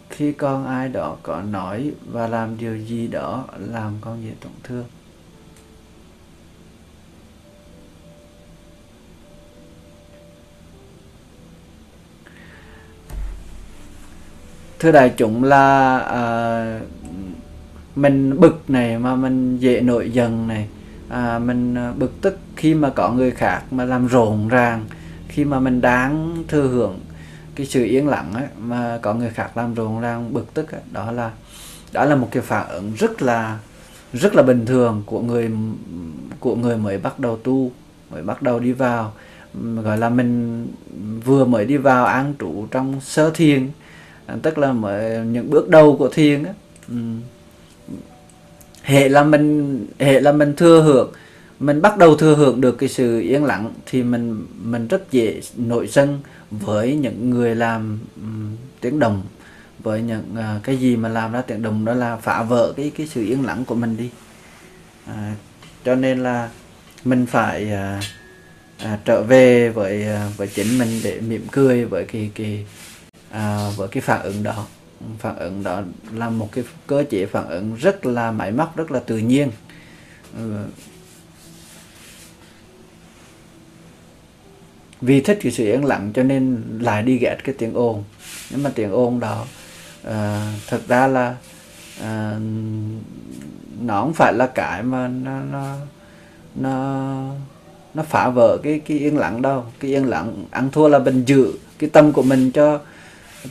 khi con ai đó có nói và làm điều gì đó làm con dễ tổn thương. Thưa đại chúng là uh, mình bực này mà mình dễ nổi giận này. À, mình à, bực tức khi mà có người khác mà làm rộn ràng khi mà mình đáng thừa hưởng cái sự yên lặng ấy, mà có người khác làm rộn ràng bực tức ấy, đó là đó là một cái phản ứng rất là rất là bình thường của người của người mới bắt đầu tu mới bắt đầu đi vào. Gọi là mình vừa mới đi vào an trụ trong sơ thiền tức là mới những bước đầu của thiền á. Ừ hệ là mình hệ là mình thừa hưởng. Mình bắt đầu thừa hưởng được cái sự yên lặng thì mình mình rất dễ nội sân với những người làm um, tiếng đồng với những uh, cái gì mà làm ra tiếng đồng đó là phá vỡ cái cái sự yên lặng của mình đi. À, cho nên là mình phải à, à, trở về với à, với chính mình để mỉm cười với cái cái à, với cái phản ứng đó phản ứng đó là một cái cơ chế phản ứng rất là máy móc rất là tự nhiên. Ừ. Vì thích cái sự yên lặng cho nên lại đi ghét cái tiếng ồn. Nhưng mà tiếng ồn đó ờ, uh, thực ra là uh, nó không phải là cái mà nó nó nó nó phá vỡ cái cái yên lặng đâu. Cái yên lặng ăn thua là bình giữ cái tâm của mình cho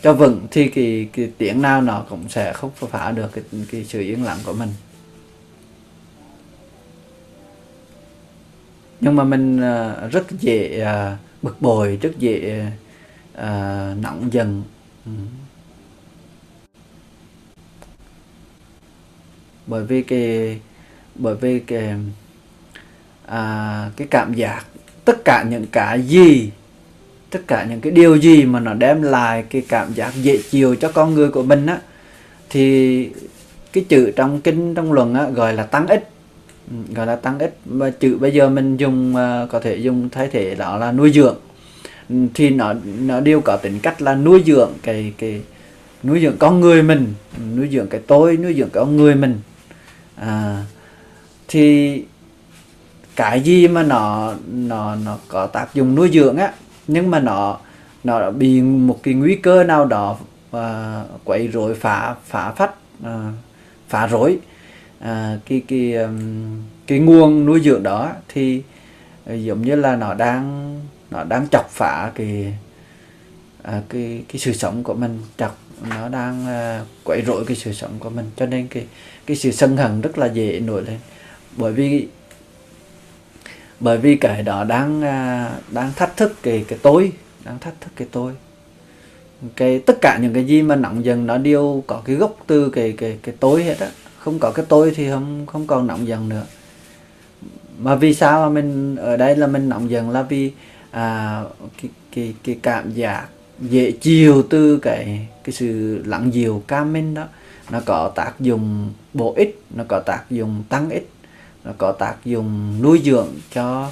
cho vững thì cái cái tiếng nào nó cũng sẽ không phá được cái, cái sự yên lặng của mình nhưng mà mình uh, rất dễ uh, bực bội rất dễ uh, nóng dần ừ. bởi vì cái bởi vì cái à, cái cảm giác tất cả những cái gì tất cả những cái điều gì mà nó đem lại cái cảm giác dễ chịu cho con người của mình á thì cái chữ trong kinh trong luận á, gọi là tăng ích. Ừ, gọi là tăng ích. Mà chữ bây giờ mình dùng à, có thể dùng thay thế đó là nuôi dưỡng. Ừ, thì nó nó đều có tính cách là nuôi dưỡng cái cái nuôi dưỡng con người mình. Ừ, nuôi dưỡng cái tôi nuôi dưỡng con người mình. À, thì cái gì mà nó nó nó có tác dụng nuôi dưỡng á nhưng mà nó nó bị một cái nguy cơ nào đó và quấy rối phá phá phát à, phá rối à, cái cái cái nguồn nuôi dưỡng đó thì à, giống như là nó đang nó đang chọc phá cái à, cái cái sự sống của mình chọc nó đang à, quấy rối cái sự sống của mình. Cho nên cái cái sự sân hận rất là dễ nổi lên. Bởi vì bởi vì cái đó đang à, đang thách thức cái cái tôi đang thách thức cái tôi. Cái tất cả những cái gì mà nóng dần nó đều có cái gốc từ cái cái cái tôi hết á. Không có cái tôi thì không không còn nóng dần nữa. Mà vì sao mà mình ở đây là mình nóng dần là vì à, cái, cái cái cảm giác dễ chiều từ cái cái sự lặng dịu cam minh đó. Nó có tác dụng bổ ích nó có tác dụng tăng ích nó có tác dụng nuôi dưỡng cho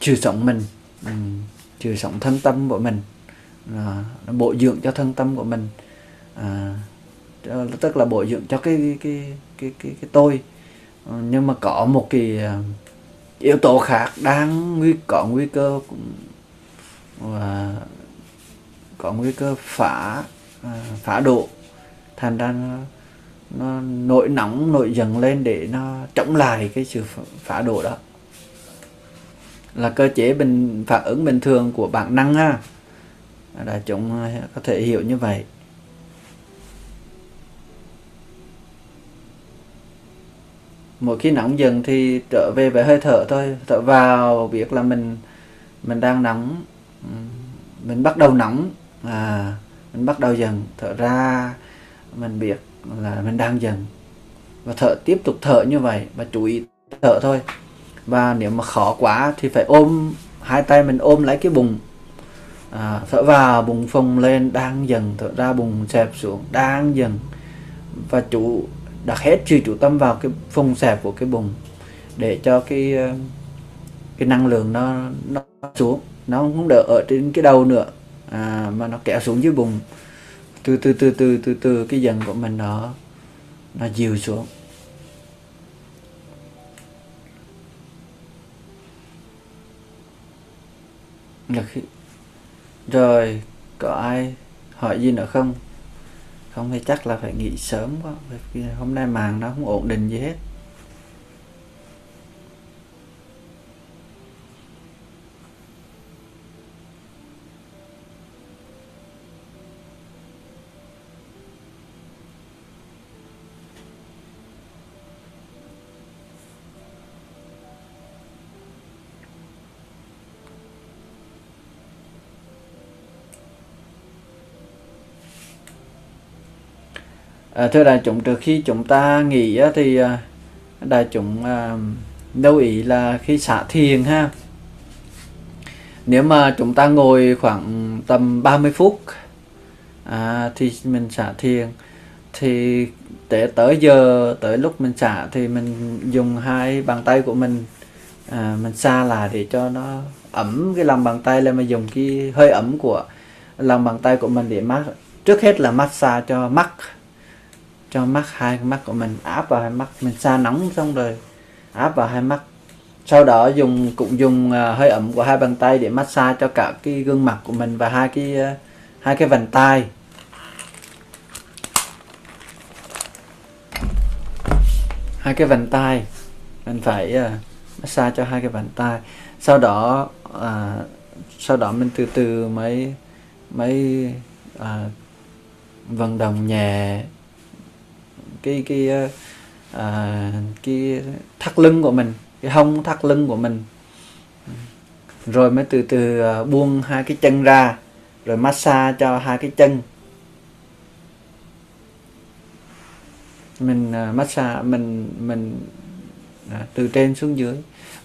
sự sống mình trừ sự sống thân tâm của mình. À, nó bổ dưỡng cho thân tâm của mình. À, tức là bổ dưỡng cho cái cái cái cái, cái tôi. Ờ, nhưng mà có một cái ờ, yếu tố khác đang nguy có nguy cơ và có nguy cơ phá ờ, phá độ thành ra nó, nổi nóng nổi dần lên để nó chống lại cái sự phá đổ đó. Là cơ chế bình phản ứng bình thường của bản năng ha đại chúng à, có thể hiểu như vậy. Mỗi khi nóng dần thì trở về với hơi thở thôi thở vào biết là mình mình đang nóng mình bắt đầu nóng à mình bắt đầu dần thở ra mình biết là mình đang dần và thở tiếp tục thở như vậy và chú ý thở thôi. Và nếu mà khó quá thì phải ôm hai tay mình ôm lấy cái bụng. À, thở vào bụng phồng lên đang dần thở ra bụng xẹp xuống đang dần và chủ đặt hết sự chủ tâm vào cái phồng xẹp của cái bụng để cho cái ờ, cái năng lượng nó nó xuống. Nó không đỡ ở trên cái đầu nữa à, mà nó kéo xuống dưới bụng từ từ từ từ từ từ, cái dần của mình nó nó dịu xuống. Là khi, rồi, có ai hỏi gì nữa không? Không, thì chắc là phải nghỉ sớm quá hôm nay màn nó không ổn định gì hết. À, thưa đại chúng trước khi chúng ta nghỉ thì à, đại chúng à, lưu ý là khi xả thiền ha. Nếu mà chúng ta ngồi khoảng tầm 30 phút à, thì mình xả thiền. Thì để tới giờ tới lúc mình xả thì mình dùng hai bàn tay của mình à, mình xa lại để cho nó ẩm cái lòng bàn tay lên mà dùng cái hơi ẩm của lòng bàn tay của mình để mát trước hết là massage cho mắt cho mắt hai mắt của mình áp vào hai mắt. Mình xa nóng xong rồi áp vào hai mắt. Sau đó dùng cũng dùng à, hơi ẩm của hai bàn tay để massage cho cả cái gương mặt của mình và hai cái à, hai cái vành tay hai cái vành tay mình phải uh, massage cho hai cái vành tay sau đó à, sau đó mình từ từ mới mới à, vận động nhẹ cái cái à, cái thắt lưng của mình cái hông thắt lưng của mình. Rồi mới từ từ ờ, buông hai cái chân ra rồi massage cho hai cái chân. Mình massage mình mình từ trên xuống dưới.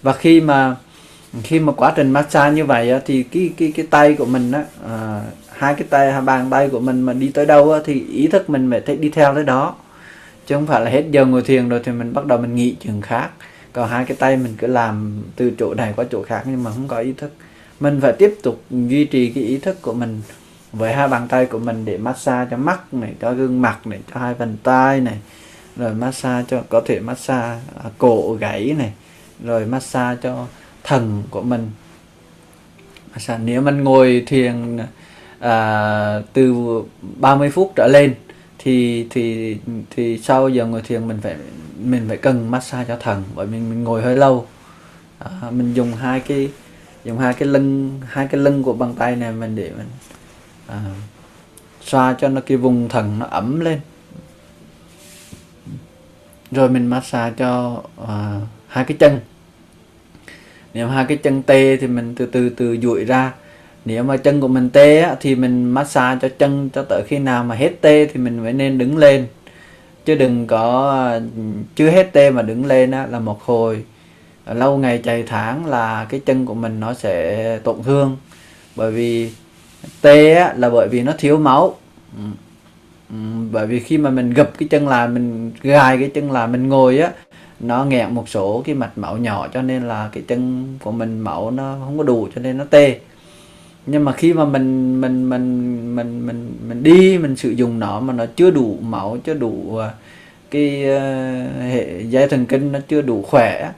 Và khi mà khi mà quá trình massage như vậy thì cái cái cái tay của mình á à, hai cái tay hai bàn tay của mình mà đi tới đâu á, thì ý thức mình phải đi theo tới đó chứ không phải là hết giờ ngồi thiền rồi thì mình bắt đầu mình nghĩ chuyện khác. Còn hai cái tay mình cứ làm từ chỗ này qua chỗ khác nhưng mà không có ý thức. Mình phải tiếp tục duy trì cái ý thức của mình với hai bàn tay của mình để massage cho mắt này cho gương mặt này cho hai bàn tay này. Rồi massage cho có thể massage à, cổ gáy này. Rồi massage cho thần của mình. Massage nếu mình ngồi thiền à, từ 30 phút trở lên thì thì thì sau giờ ngồi thiền mình phải mình phải cần massage cho thần bởi mình mình ngồi hơi lâu. À, mình dùng hai cái dùng hai cái lưng hai cái lưng của bàn tay này mình để mình à, xoa cho nó cái vùng thần nó ấm lên. Rồi mình massage cho à, hai cái chân. Nếu hai cái chân tê thì mình từ từ từ duỗi ra nếu mà chân của mình tê á, thì mình massage cho chân cho tới khi nào mà hết tê thì mình mới nên đứng lên. Chứ đừng có chưa hết tê mà đứng lên á, là một hồi. Lâu ngày chạy tháng là cái chân của mình nó sẽ tổn thương. Bởi vì tê á, là bởi vì nó thiếu máu. Ừ. Ừ, bởi vì khi mà mình gập cái chân lại mình gài cái chân lại mình ngồi á nó nghẹn một số cái mạch máu nhỏ cho nên là cái chân của mình máu nó không có đủ cho nên nó tê nhưng mà khi mà mình mình mình mình mình mình đi mình sử dụng nó mà nó chưa đủ máu chưa đủ ờ, cái uh, hệ dây thần kinh nó chưa đủ khỏe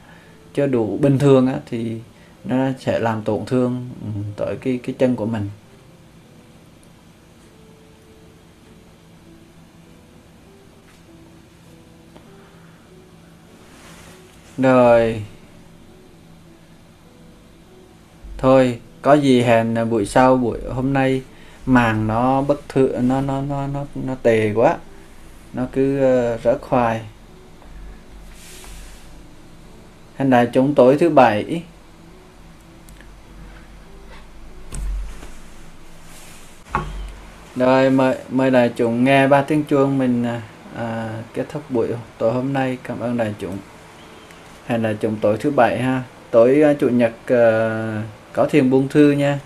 chưa đủ bình thường á thì nó sẽ làm tổn thương ừ, tới cái cái chân của mình. Rồi thôi có gì hẹn buổi sau buổi hôm nay màng nó bất thường nó nó nó nó nó tệ quá. Nó cứ ờ, uh, rớt khoai. Hèn đại chúng tối thứ bảy. Rồi mời mời đại chúng nghe ba tiếng chuông mình à, à, kết thúc buổi tối hôm nay. Cảm ơn đại chúng. Hẹn đại chúng tối thứ bảy ha. Tối uh, chủ nhật uh, có thiền buông thư nha.